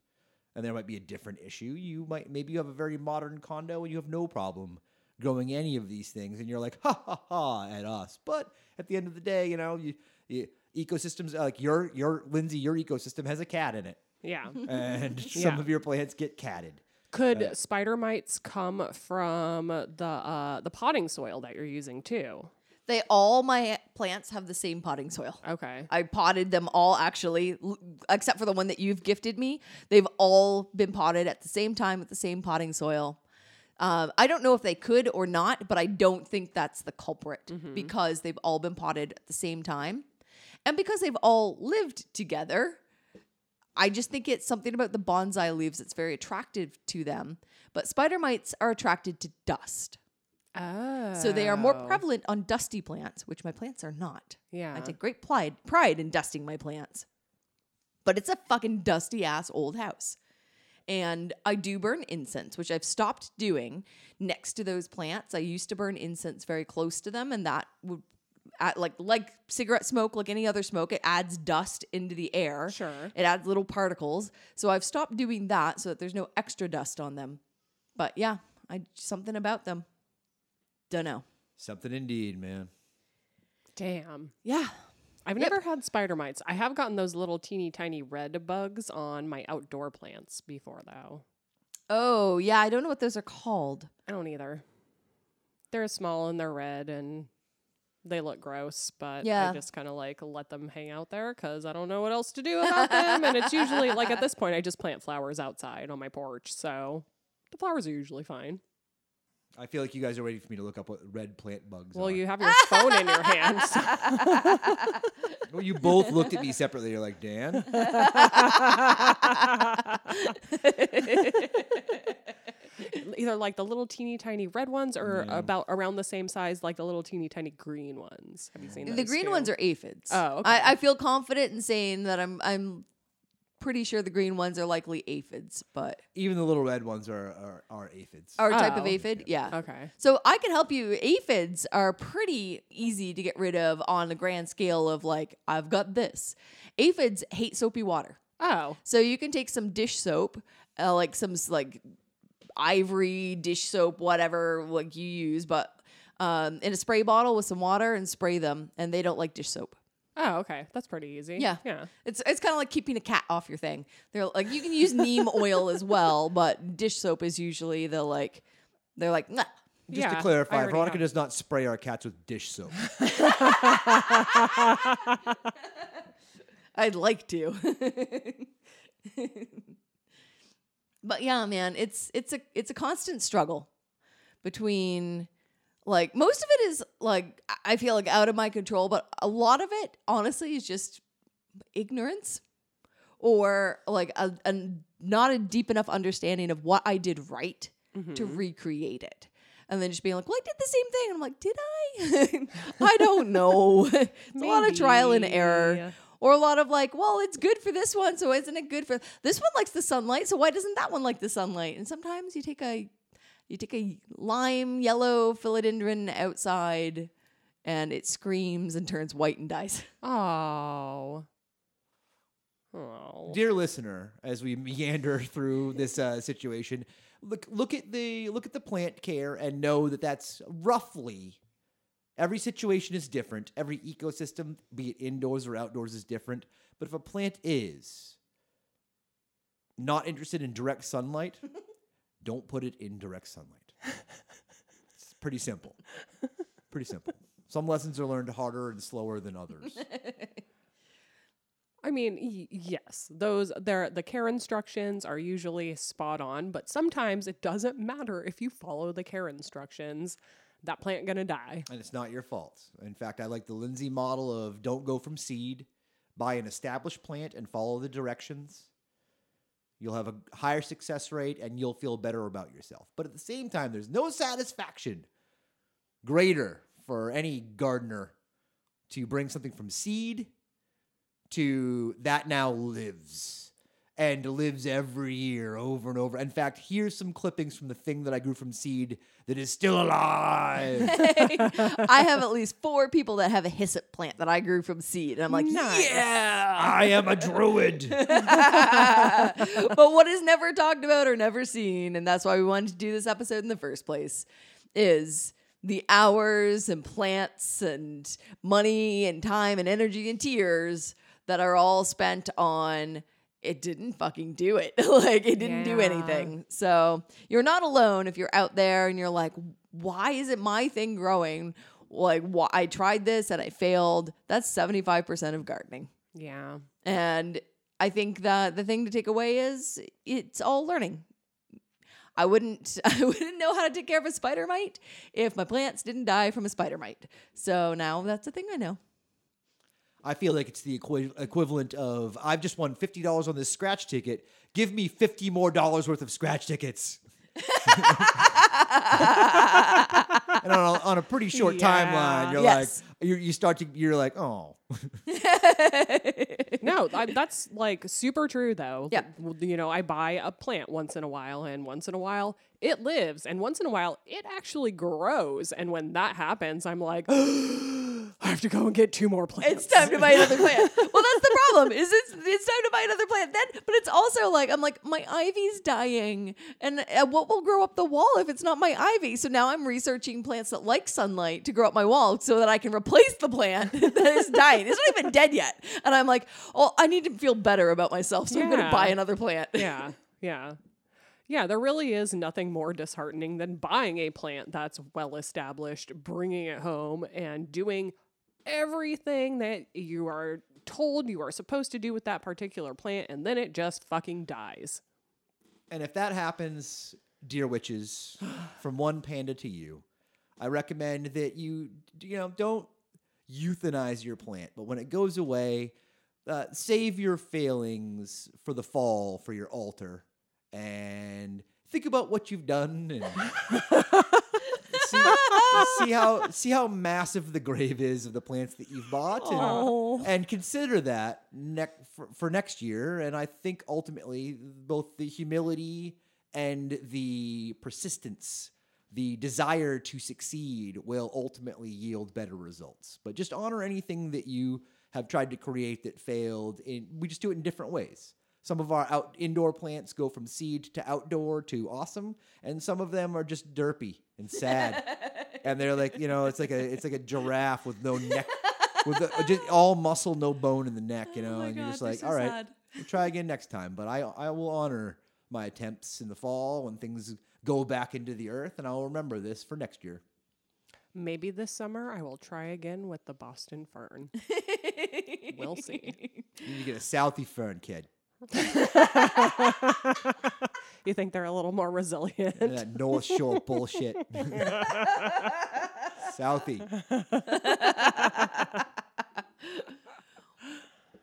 and there might be a different issue. You might maybe you have a very modern condo and you have no problem growing any of these things, and you're like ha ha ha at us. But at the end of the day, you know, you, you ecosystems like your your Lindsey, your ecosystem has a cat in it, Yeah. <laughs> and <laughs> some Yeah. of your plants get catted. Could spider mites come from the uh, the potting soil that you're using too? They all my plants have the same potting soil. Okay. I potted them all actually, l- except for the one that you've gifted me. They've all been potted at the same time with the same potting soil. Um, I don't know if they could or not, but I don't think that's the culprit because they've all been potted at the same time. And because they've all lived together, I just think it's something about the bonsai leaves that's very attractive to them. But spider mites are attracted to dust. Oh. So they are more oh. prevalent on dusty plants, which my plants are not. Yeah. I take great pride pride in dusting my plants. But it's a fucking dusty ass old house. And I do burn incense, which I've stopped doing next to those plants. I used to burn incense very close to them, and that would add, like like cigarette smoke, like any other smoke, it adds dust into the air. Sure. It adds little particles. So I've stopped doing that so that there's no extra dust on them. But yeah, I something about them. Don't know. Something indeed, man. Damn. Yeah. I've Yep. never had spider mites. I have gotten those little teeny tiny red bugs on my outdoor plants before, though. Oh, yeah. I don't know what those are called. I don't either. They're small and they're red and they look gross, but Yeah. I just kind of like let them hang out there because I don't know what else to do about them. And it's usually like at this point, I just plant flowers outside on my porch. So the flowers are usually fine. I feel like you guys are waiting for me to look up what red plant bugs Well, are. you have your phone in your hand. so- <laughs> <laughs> well, you both looked at me separately. You're like, Dan? <laughs> either like the little teeny tiny red ones or about around the same size like the little teeny tiny green ones. Have you seen The green too? ones are aphids. Oh, okay. I, I feel confident in saying that I'm I'm pretty sure the green ones are likely aphids, but Even the little red ones are are, are aphids. our type of Oh. aphid, yeah. Okay. So I can help you. Aphids are pretty easy to get rid of on the grand scale of like I've got this. Aphids hate soapy water. Oh. So you can take some dish soap, uh, like some like ivory dish soap, whatever like you use, but um, in a spray bottle with some water and spray them, and they don't like dish soap. Oh, okay. That's pretty easy. Yeah. Yeah. It's it's kind of like keeping a cat off your thing. They're like you can use neem <laughs> oil as well, but dish soap is usually the like they're like nah. Just Yeah, to clarify, Veronica have. does not spray our cats with dish soap. <laughs> I'd like to. <laughs> but yeah, man, it's it's a it's a constant struggle between like most of it is like I- feel like out of my control, but a lot of it honestly is just ignorance or like a, a not a deep enough understanding of what I did right to mm-hmm. recreate it. And then just being like, well, I did the same thing. And I'm like, did I? <laughs> I don't know. <laughs> it's a lot of trial and error. Maybe. Or a lot of like, well, it's good for this one, so isn't it good for this one likes the sunlight, so why doesn't that one like the sunlight? And sometimes you take a you take a lime yellow philodendron outside and it screams and turns white and dies. <laughs> Oh. Oh. Dear listener, as we <laughs> meander through this uh, situation, look look at the look at the plant care and know that that's roughly every situation is different. Every ecosystem, be it indoors or outdoors, is different. But if a plant is not interested in direct sunlight, <laughs> don't put it in direct sunlight. It's pretty simple. Pretty simple. Some lessons are learned harder and slower than others. <laughs> I mean, y- yes, those there the care instructions are usually spot on, but sometimes it doesn't matter if you follow the care instructions. That plant gonna die. and it's not your fault. In fact, I like the Lindsey model of don't go from seed, buy an established plant and follow the directions. You'll have a higher success rate and you'll feel better about yourself. But at the same time, there's no satisfaction greater for any gardener to bring something from seed to that now lives and lives every year over and over. In fact, here's some clippings from the thing that I grew from seed that is still alive. <laughs> I have at least four people that have a hyssop plant that I grew from seed. And I'm like, Yeah, I am a druid. <laughs> but what is never talked about or never seen, and that's why we wanted to do this episode in the first place, is the hours and plants and money and time and energy and tears that are all spent on it didn't fucking do it. <laughs> like it didn't do anything. So you're not alone if you're out there and you're like, why is it my thing growing? Like, why I tried this and I failed. That's 75% of gardening. Yeah. And I think that the thing to take away is it's all learning. I wouldn't <laughs> I wouldn't know how to take care of a spider mite if my plants didn't die from a spider mite. So now that's a thing I know. I feel like it's the equi- equivalent of I've just won fifty dollars on this scratch ticket. Give me fifty more dollars worth of scratch tickets. <laughs> and on a, on a pretty short Yeah. timeline, you're Yes. like you you start to you're like oh <laughs> No, I, that's like super true though. Yeah. W- You know, I buy a plant once in a while, and once in a while it lives, and once in a while it actually grows. And when that happens, I'm like, <gasps> <laughs> I have to go and get two more plants. It's time to buy another plant. <laughs> Well, that's the problem. Is it's it's time to buy another plant then? But it's also like I'm like my ivy's dying, and uh, what will grow up the wall if it's not my ivy? So now I'm researching plants that like sunlight to grow up my wall, so that I can replace the plant <laughs> that is dying. It's not even dead yet, and I'm like, oh, I need to feel better about myself, so I'm going to buy another plant. yeah, yeah. Yeah, there really is nothing more disheartening than buying a plant that's well established, bringing it home, and doing everything that you are told you are supposed to do with that particular plant, and then it just fucking dies. And if that happens, dear witches, <gasps> from one panda to you, I recommend that you you know don't euthanize your plant, but when it goes away, uh, save your failings for the fall for your altar, and think about what you've done and <laughs> see, see how see how massive the grave is of the plants that you've bought and, and consider that for, for next year. And i think ultimately both the humility and the persistence the desire to succeed will ultimately yield better results. But just honor anything that you have tried to create that failed in we just do it in different ways. Some of our out indoor plants go from seed to outdoor to awesome, and some of them are just derpy and sad. <laughs> and they're like, you know, it's like a it's like a giraffe with no neck, with a, uh, just <laughs> all muscle, no bone in the neck, you know. and you're just like, all right, we'll try again next time. But I I will honor my attempts in the fall when things go back into the earth, and I'll remember this for next year. Maybe this summer I will try again with the Boston fern. <laughs> we'll see. You need to get a Southie fern, kid. <laughs> You think they're a little more resilient? And that North Shore bullshit. <laughs> Southie.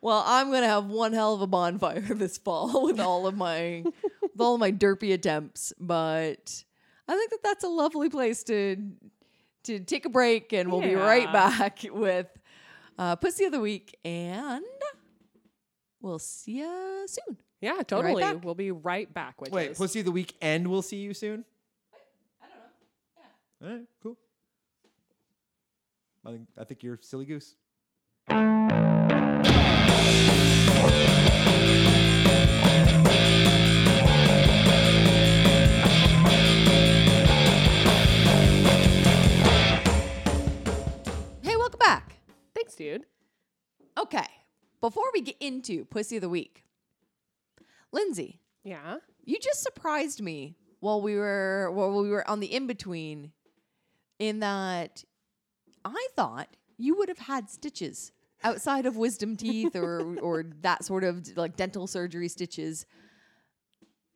Well, I'm gonna have one hell of a bonfire this fall <laughs> with all of my with all of my derpy attempts, but I think that that's a lovely place to to take a break, and we'll be right back with uh, Pussy of the Week, and we'll see you soon. Yeah, totally. back. we'll be right back with Wait, Pussy of the Week, and we'll see you soon. I don't know. Yeah. All right, cool. I think I think you're silly goose. Hey, welcome back. Thanks, dude. Okay, before we get into Pussy of the Week, Lindsey, Yeah. You just surprised me while we were while we were on the in between in that I thought you would have had stitches outside of wisdom teeth or <laughs> or that sort of like dental surgery stitches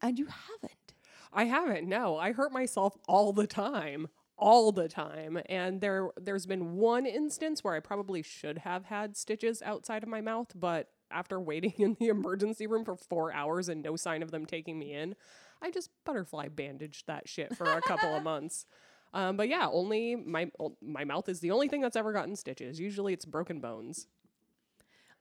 and you haven't. I haven't. No, I hurt myself all the time, all the time. And there, there's been one instance where I probably should have had stitches outside of my mouth, but after waiting <laughs> in the emergency room for four hours and no sign of them taking me in, I just butterfly bandaged that shit for a couple of <laughs> months. Um, but yeah, only my my mouth is the only thing that's ever gotten stitches. Usually, it's broken bones.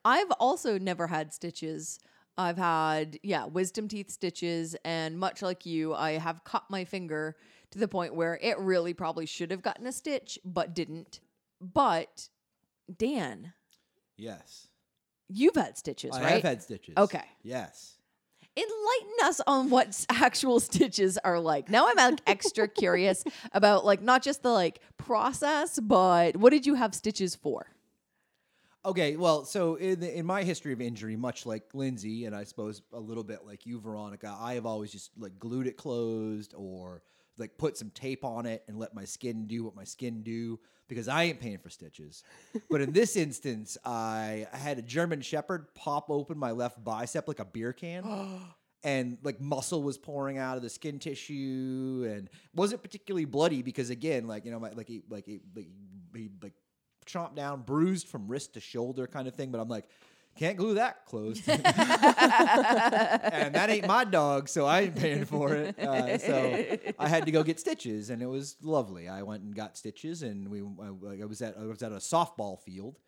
I've also never had stitches. I've had, yeah, wisdom teeth stitches. And much like you, I have cut my finger to the point where it really probably should have gotten a stitch, but didn't. But, Dan, Yes, you've had stitches, I right? have had stitches. Okay. Yes. Enlighten us on what s- actual stitches are like. Now I'm like extra curious about like not just the like process, but what did you have stitches for? Okay, well, so in the, in my history of injury, much like Lindsey, and I suppose a little bit like you, Veronica, I have always just like glued it closed or like put some tape on it and let my skin do what my skin do because I ain't paying for stitches. but in this <laughs> instance, I, I had a German Shepherd pop open my left bicep like a beer can. <gasps> and like muscle was pouring out of the skin tissue and wasn't particularly bloody because again like you know my, like he like he, like he like chomped down bruised from wrist to shoulder kind of thing but i'm like can't glue that closed. <laughs> And that ain't my dog so i ain't paying for it. Uh, so i had to go get stitches and it was lovely. I went and got stitches and we I, I was at i was at a softball field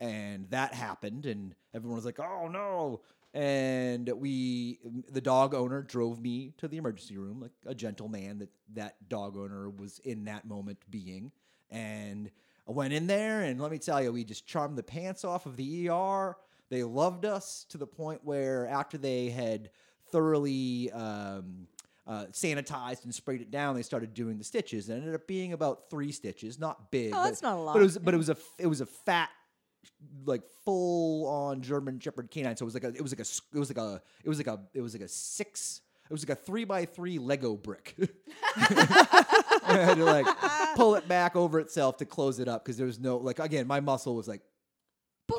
and that happened and everyone was like oh no. And we the dog owner drove me to the emergency room like a gentleman that that dog owner was in that moment being and i went in there and let me tell you we just charmed the pants off of the er they loved us to the point where after they had thoroughly um, uh, sanitized and sprayed it down, they started doing the stitches. And it ended up being about three stitches, not big. Oh, but- that's not a lot. But it was, but it was a, it was a fat, like full on German Shepherd canine. So it was like a, it was like a, it was like a, it was like a, it was like a six. It was like a three by three Lego brick. I had to like pull it back over itself to close it up because there was no like again my muscle was like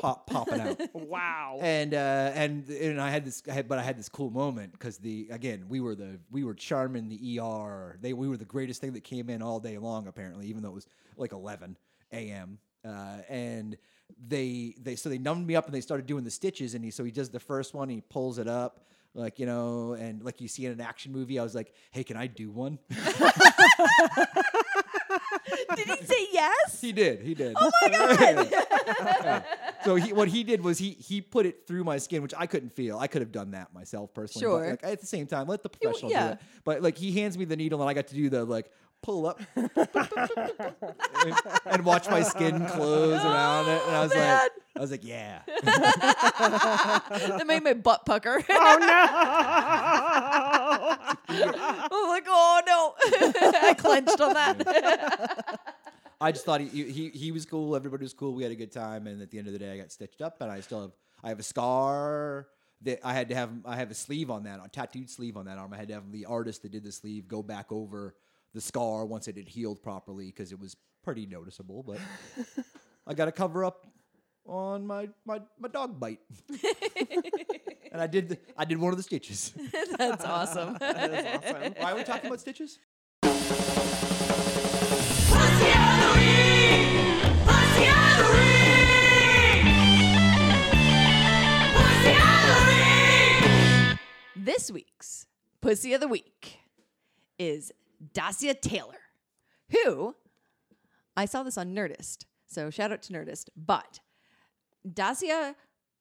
pop popping out <laughs> Wow. and uh, and and I had this, I had, but I had this cool moment because the again we were the we were charming the ER. They we were the greatest thing that came in all day long apparently, even though it was like 11 a.m. Uh, and they they so they numbed me up and they started doing the stitches and he so he does the first one he pulls it up like you know, and like you see in an action movie. I was like, hey, can I do one? <laughs> Did he say yes? he did. He did. Oh my <laughs> god! So he, what he did was he he put it through my skin, which I couldn't feel. I could have done that myself personally. but, Sure. like, at the same time, let the professional yeah. do it. But like he hands me the needle, and I got to do the like pull up and, <laughs> and watch my skin close around it, and I was man. like, I was like, yeah. that made my butt pucker. <laughs> Oh no! I was like, oh no. <laughs> I clenched on that. I just thought he, he he was cool. Everybody was cool. We had a good time, and at the end of the day, I got stitched up, and I still have I have a scar that I had to have. I have a sleeve on that, a tattooed sleeve on that arm. I had to have the artist that did the sleeve go back over the scar once it had healed properly because it was pretty noticeable. But I got to cover up on my my my dog bite, <laughs> and I did the, I did one of the stitches. <laughs> That's awesome. <laughs> That is awesome. Why are we talking about stitches? This week's Pussy of the Week is Dasia Taylor, who I saw this on Nerdist. So shout out to Nerdist. But Dasia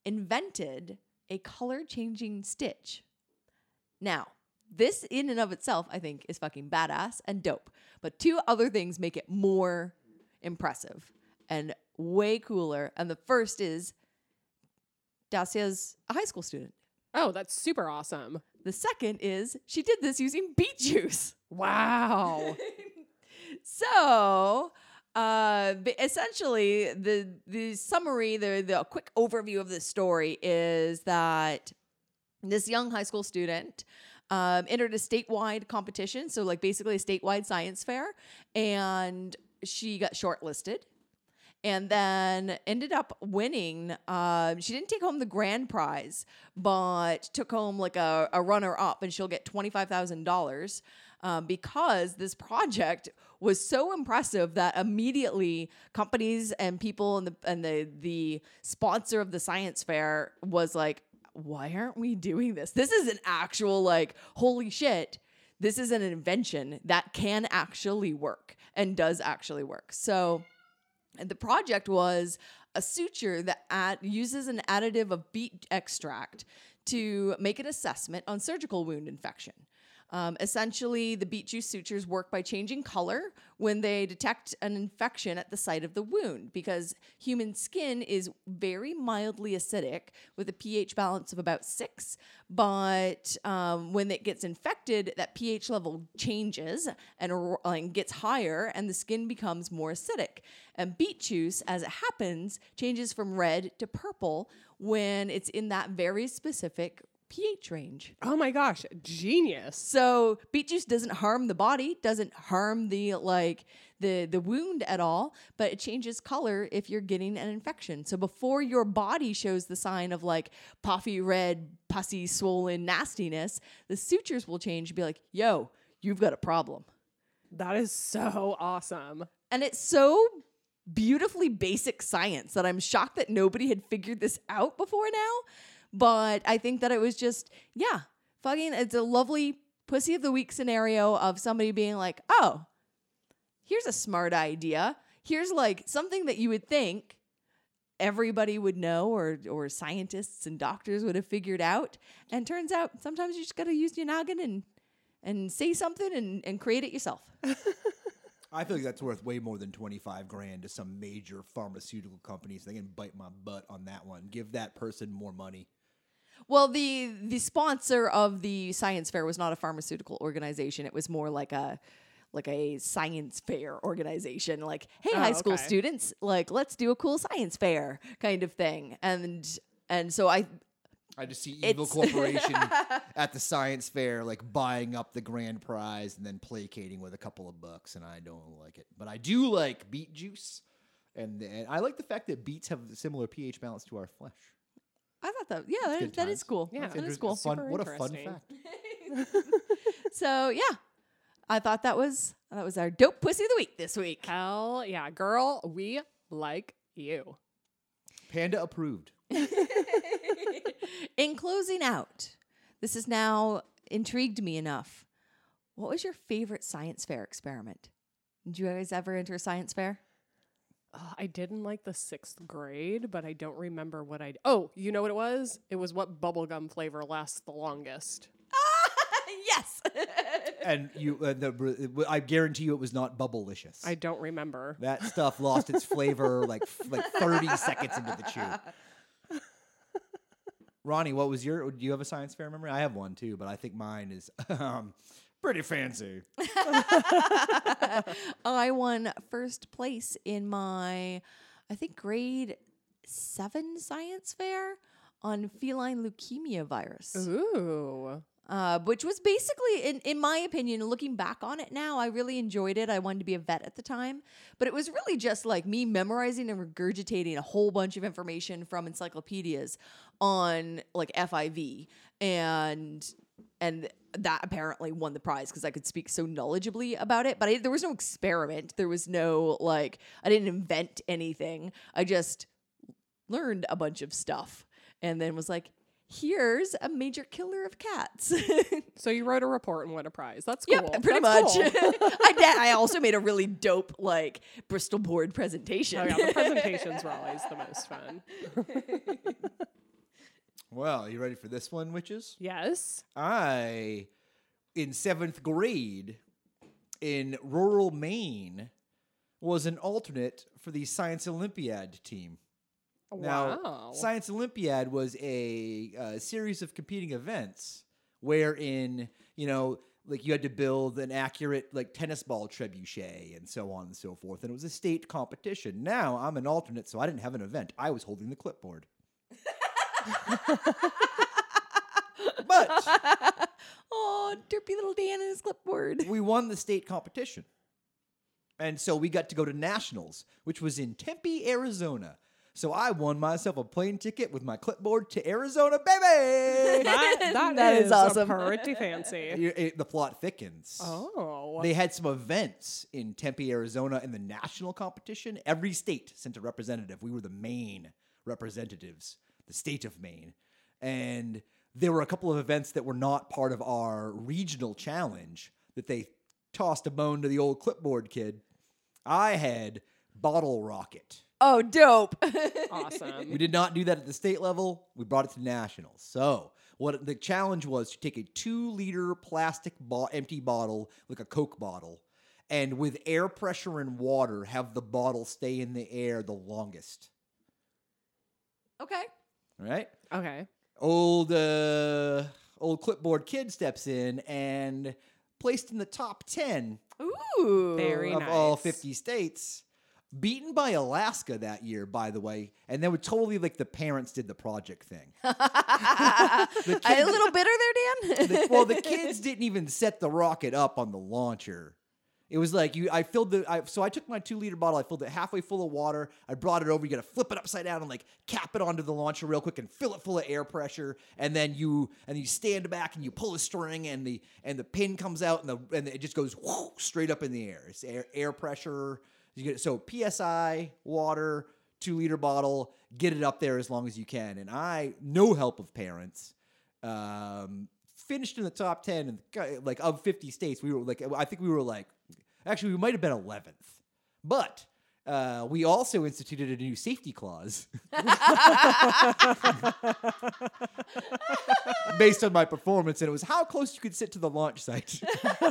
invented a color changing stitch. Now, this in and of itself, I think, is fucking badass and dope. But two other things make it more impressive and way cooler. And the first is Dasia's a high school student. Oh, that's super awesome. The second is she did this using beet juice. <laughs> Wow. So, uh, essentially, the the summary, the the quick overview of the story is that this young high school student um, entered a statewide competition, so like basically a statewide science fair, and she got shortlisted. And then ended up winning. Um, she didn't take home the grand prize, but took home like a, a runner up, and she'll get twenty five thousand dollars um, because this project was so impressive that immediately companies and people and the and the the sponsor of the science fair was like, why aren't we doing this? This is an actual like holy shit. This is an invention that can actually work and does actually work. So and the project was a suture that add, uses an additive of beet extract to make an assessment on surgical wound infection. Um, essentially, the beet juice sutures work by changing color when they detect an infection at the site of the wound because human skin is very mildly acidic with a pH balance of about six. But um, when it gets infected, that pH level changes and, and gets higher, and the skin becomes more acidic. And beet juice, as it happens, changes from red to purple when it's in that very specific pH range. oh my gosh, genius. So beet juice doesn't harm the body, doesn't harm the like the the wound at all, but it changes color if you're getting an infection. So before your body shows the sign of like puffy red, pussy, swollen nastiness, the sutures will change and be like, "Yo, you've got a problem." That is so awesome. And it's so beautifully basic science that I'm shocked that nobody had figured this out before now. But I think that it was just, yeah, fucking, it's a lovely pussy of the week scenario of somebody being like, oh, here's a smart idea. Here's like something that you would think everybody would know or or scientists and doctors would have figured out. And turns out sometimes you just gotta use your noggin and and say something and, and create it yourself. <laughs> I feel like that's worth way more than 25 grand to some major pharmaceutical companies. They can bite my butt on that one. Give that person more money. Well, the the sponsor of the science fair was not a pharmaceutical organization. It was more like a like a science fair organization. Like, hey, Oh, high school okay. students, like let's do a cool science fair kind of thing. And and so I I just see evil It's- corporation <laughs> at the science fair, like buying up the grand prize and then placating with a couple of bucks, and I don't like it. But I do like beet juice, and, and I like the fact that beets have a similar pH balance to our flesh. I thought that yeah, that, that is cool. Yeah. that That's cool. Fun, Super what a fun fact. <laughs> So yeah, I thought that was that was our dope pussy of the week this week. Hell yeah, girl, we like you. Panda approved. <laughs> In closing out This has now intrigued me enough. What was your favorite science fair experiment? Did you guys ever enter a science fair? Uh, I didn't like the sixth grade, but I don't remember what I. Oh, you know what it was? It was what bubblegum flavor lasts the longest. <laughs> yes. <laughs> And you, uh, the, I guarantee you, it was not Bubblicious. I don't remember. that stuff lost its flavor like like thirty seconds into the chew. <laughs> Ronnie, what was your? Do you have a science fair memory? I have one too, but I think mine is um, pretty fancy. <laughs> I won first place in my, I think, grade seven science fair on feline leukemia virus. Ooh. uh, which was basically, in, in my opinion, looking back on it now, I really enjoyed it. I wanted to be a vet at the time, but it was really just like me memorizing and regurgitating a whole bunch of information from encyclopedias on like FIV, and and that apparently won the prize because I could speak so knowledgeably about it. But I, there was no experiment. There was no like I didn't invent anything. I just learned a bunch of stuff and then was like, here's a major killer of cats. <laughs> So you wrote a report and won a prize. That's cool. yep, pretty That's much. cool. <laughs> I did. I also made a really dope like Bristol board presentation. Oh yeah, the <laughs> presentations were always the most fun. Well, you ready for this one, witches? Yes. I, in seventh grade, in rural Maine, was an alternate for the Science Olympiad team. Now, wow. Science Olympiad was a, uh series of competing events wherein, you know, like you had to build an accurate like tennis ball trebuchet and so on and so forth. And it was a state competition. Now I'm an alternate, so I didn't have an event. I was holding the clipboard. But <laughs> oh, derpy little Dan and his clipboard. we won the state competition. And so we got to go to nationals, which was in Tempe, Arizona. So I won myself a plane ticket with my clipboard to Arizona, baby. that, that, <laughs> That is is awesome. Pretty fancy. <laughs> It- it- the plot thickens. Oh. They had some events in Tempe, Arizona in the national competition. Every state sent a representative. We were the main representatives, the state of Maine. And there were a couple of events that were not part of our regional challenge that they tossed a bone to the old clipboard kid. I had bottle rocket. Oh, dope. <laughs> awesome. We did not do that at the state level. We brought it to nationals. So, what the challenge was to take a two liter plastic bo- empty bottle, like a Coke bottle, and with air pressure and water, have the bottle stay in the air the longest. okay. All right? Okay. Old, uh, old clipboard kid steps in and placed in the top 10 Ooh. Very of all 50 states. Beaten by Alaska that year, by the way, and then would totally like the parents did the project thing. <laughs> a little bitter there, Dan. the, well, the <laughs> kids didn't even set the rocket up on the launcher. It was like you. I filled the. I, so I took my two liter bottle. I filled it halfway full of water. I brought it over. You got to flip it upside down and like cap it onto the launcher real quick and fill it full of air pressure. And then you and you stand back and you pull a string and the and the pin comes out and the and it just goes whoo, straight up in the air. It's air air pressure. You get so psi water two liter bottle. Get it up there as long as you can. And I no help of parents um, finished in the top 10 and like of 50 states we were like i think we were like actually we might have been 11th but uh, we also instituted a new safety clause <laughs> based on my performance and it was how close you could sit to the launch site <laughs>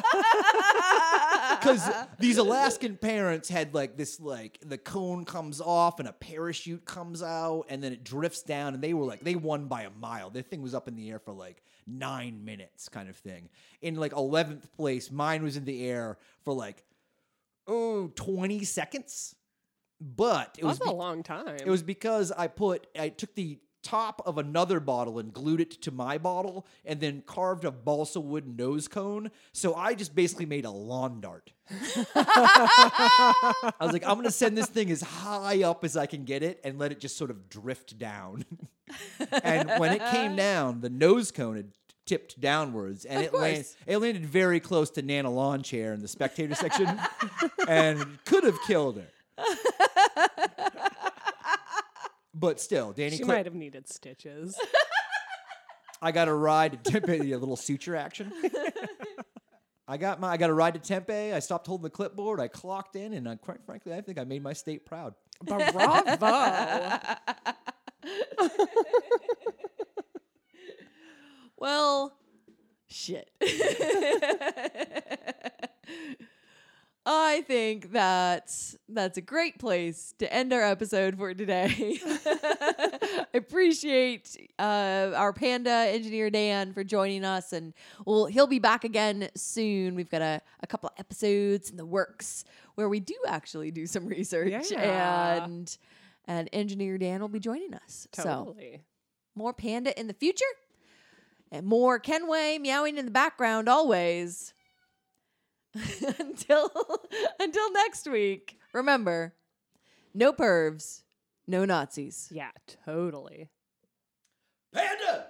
because these Alaskan parents had like this like the cone comes off and a parachute comes out and then it drifts down and they were like they won by a mile. Their thing was up in the air for like nine minutes, kind of thing. In like eleventh place, mine was in the air for like oh 20 seconds. But it was That's a be- long time. it was because I put I took the top of another bottle and glued it to my bottle and then carved a balsa wood nose cone. So I just basically made a lawn dart. <laughs> I was like, I'm gonna send this thing as high up as I can get it and let it just sort of drift down. <laughs> and when it came down, the nose cone had tipped downwards and it landed it landed very close to Nana lawn chair in the spectator section <laughs> and could have killed her. <laughs> But still, Danny she Clip- might have needed stitches. <laughs> I got a ride to Tempe, a little suture action. I got my I got a ride to Tempe. I stopped holding the clipboard. I clocked in, and I, quite frankly, I think I made my state proud. Bravo. Well, shit. I think that's that's a great place to end our episode for today. I <laughs> appreciate uh, our panda engineer Dan for joining us, and well, he'll be back again soon. We've got a, a couple of episodes in the works where we do actually do some research, Yeah. and and engineer Dan will be joining us. So more panda in the future and more Kenway meowing in the background always. <laughs> until <laughs> until next week. Remember, no pervs, no Nazis. Yeah, totally. Panda.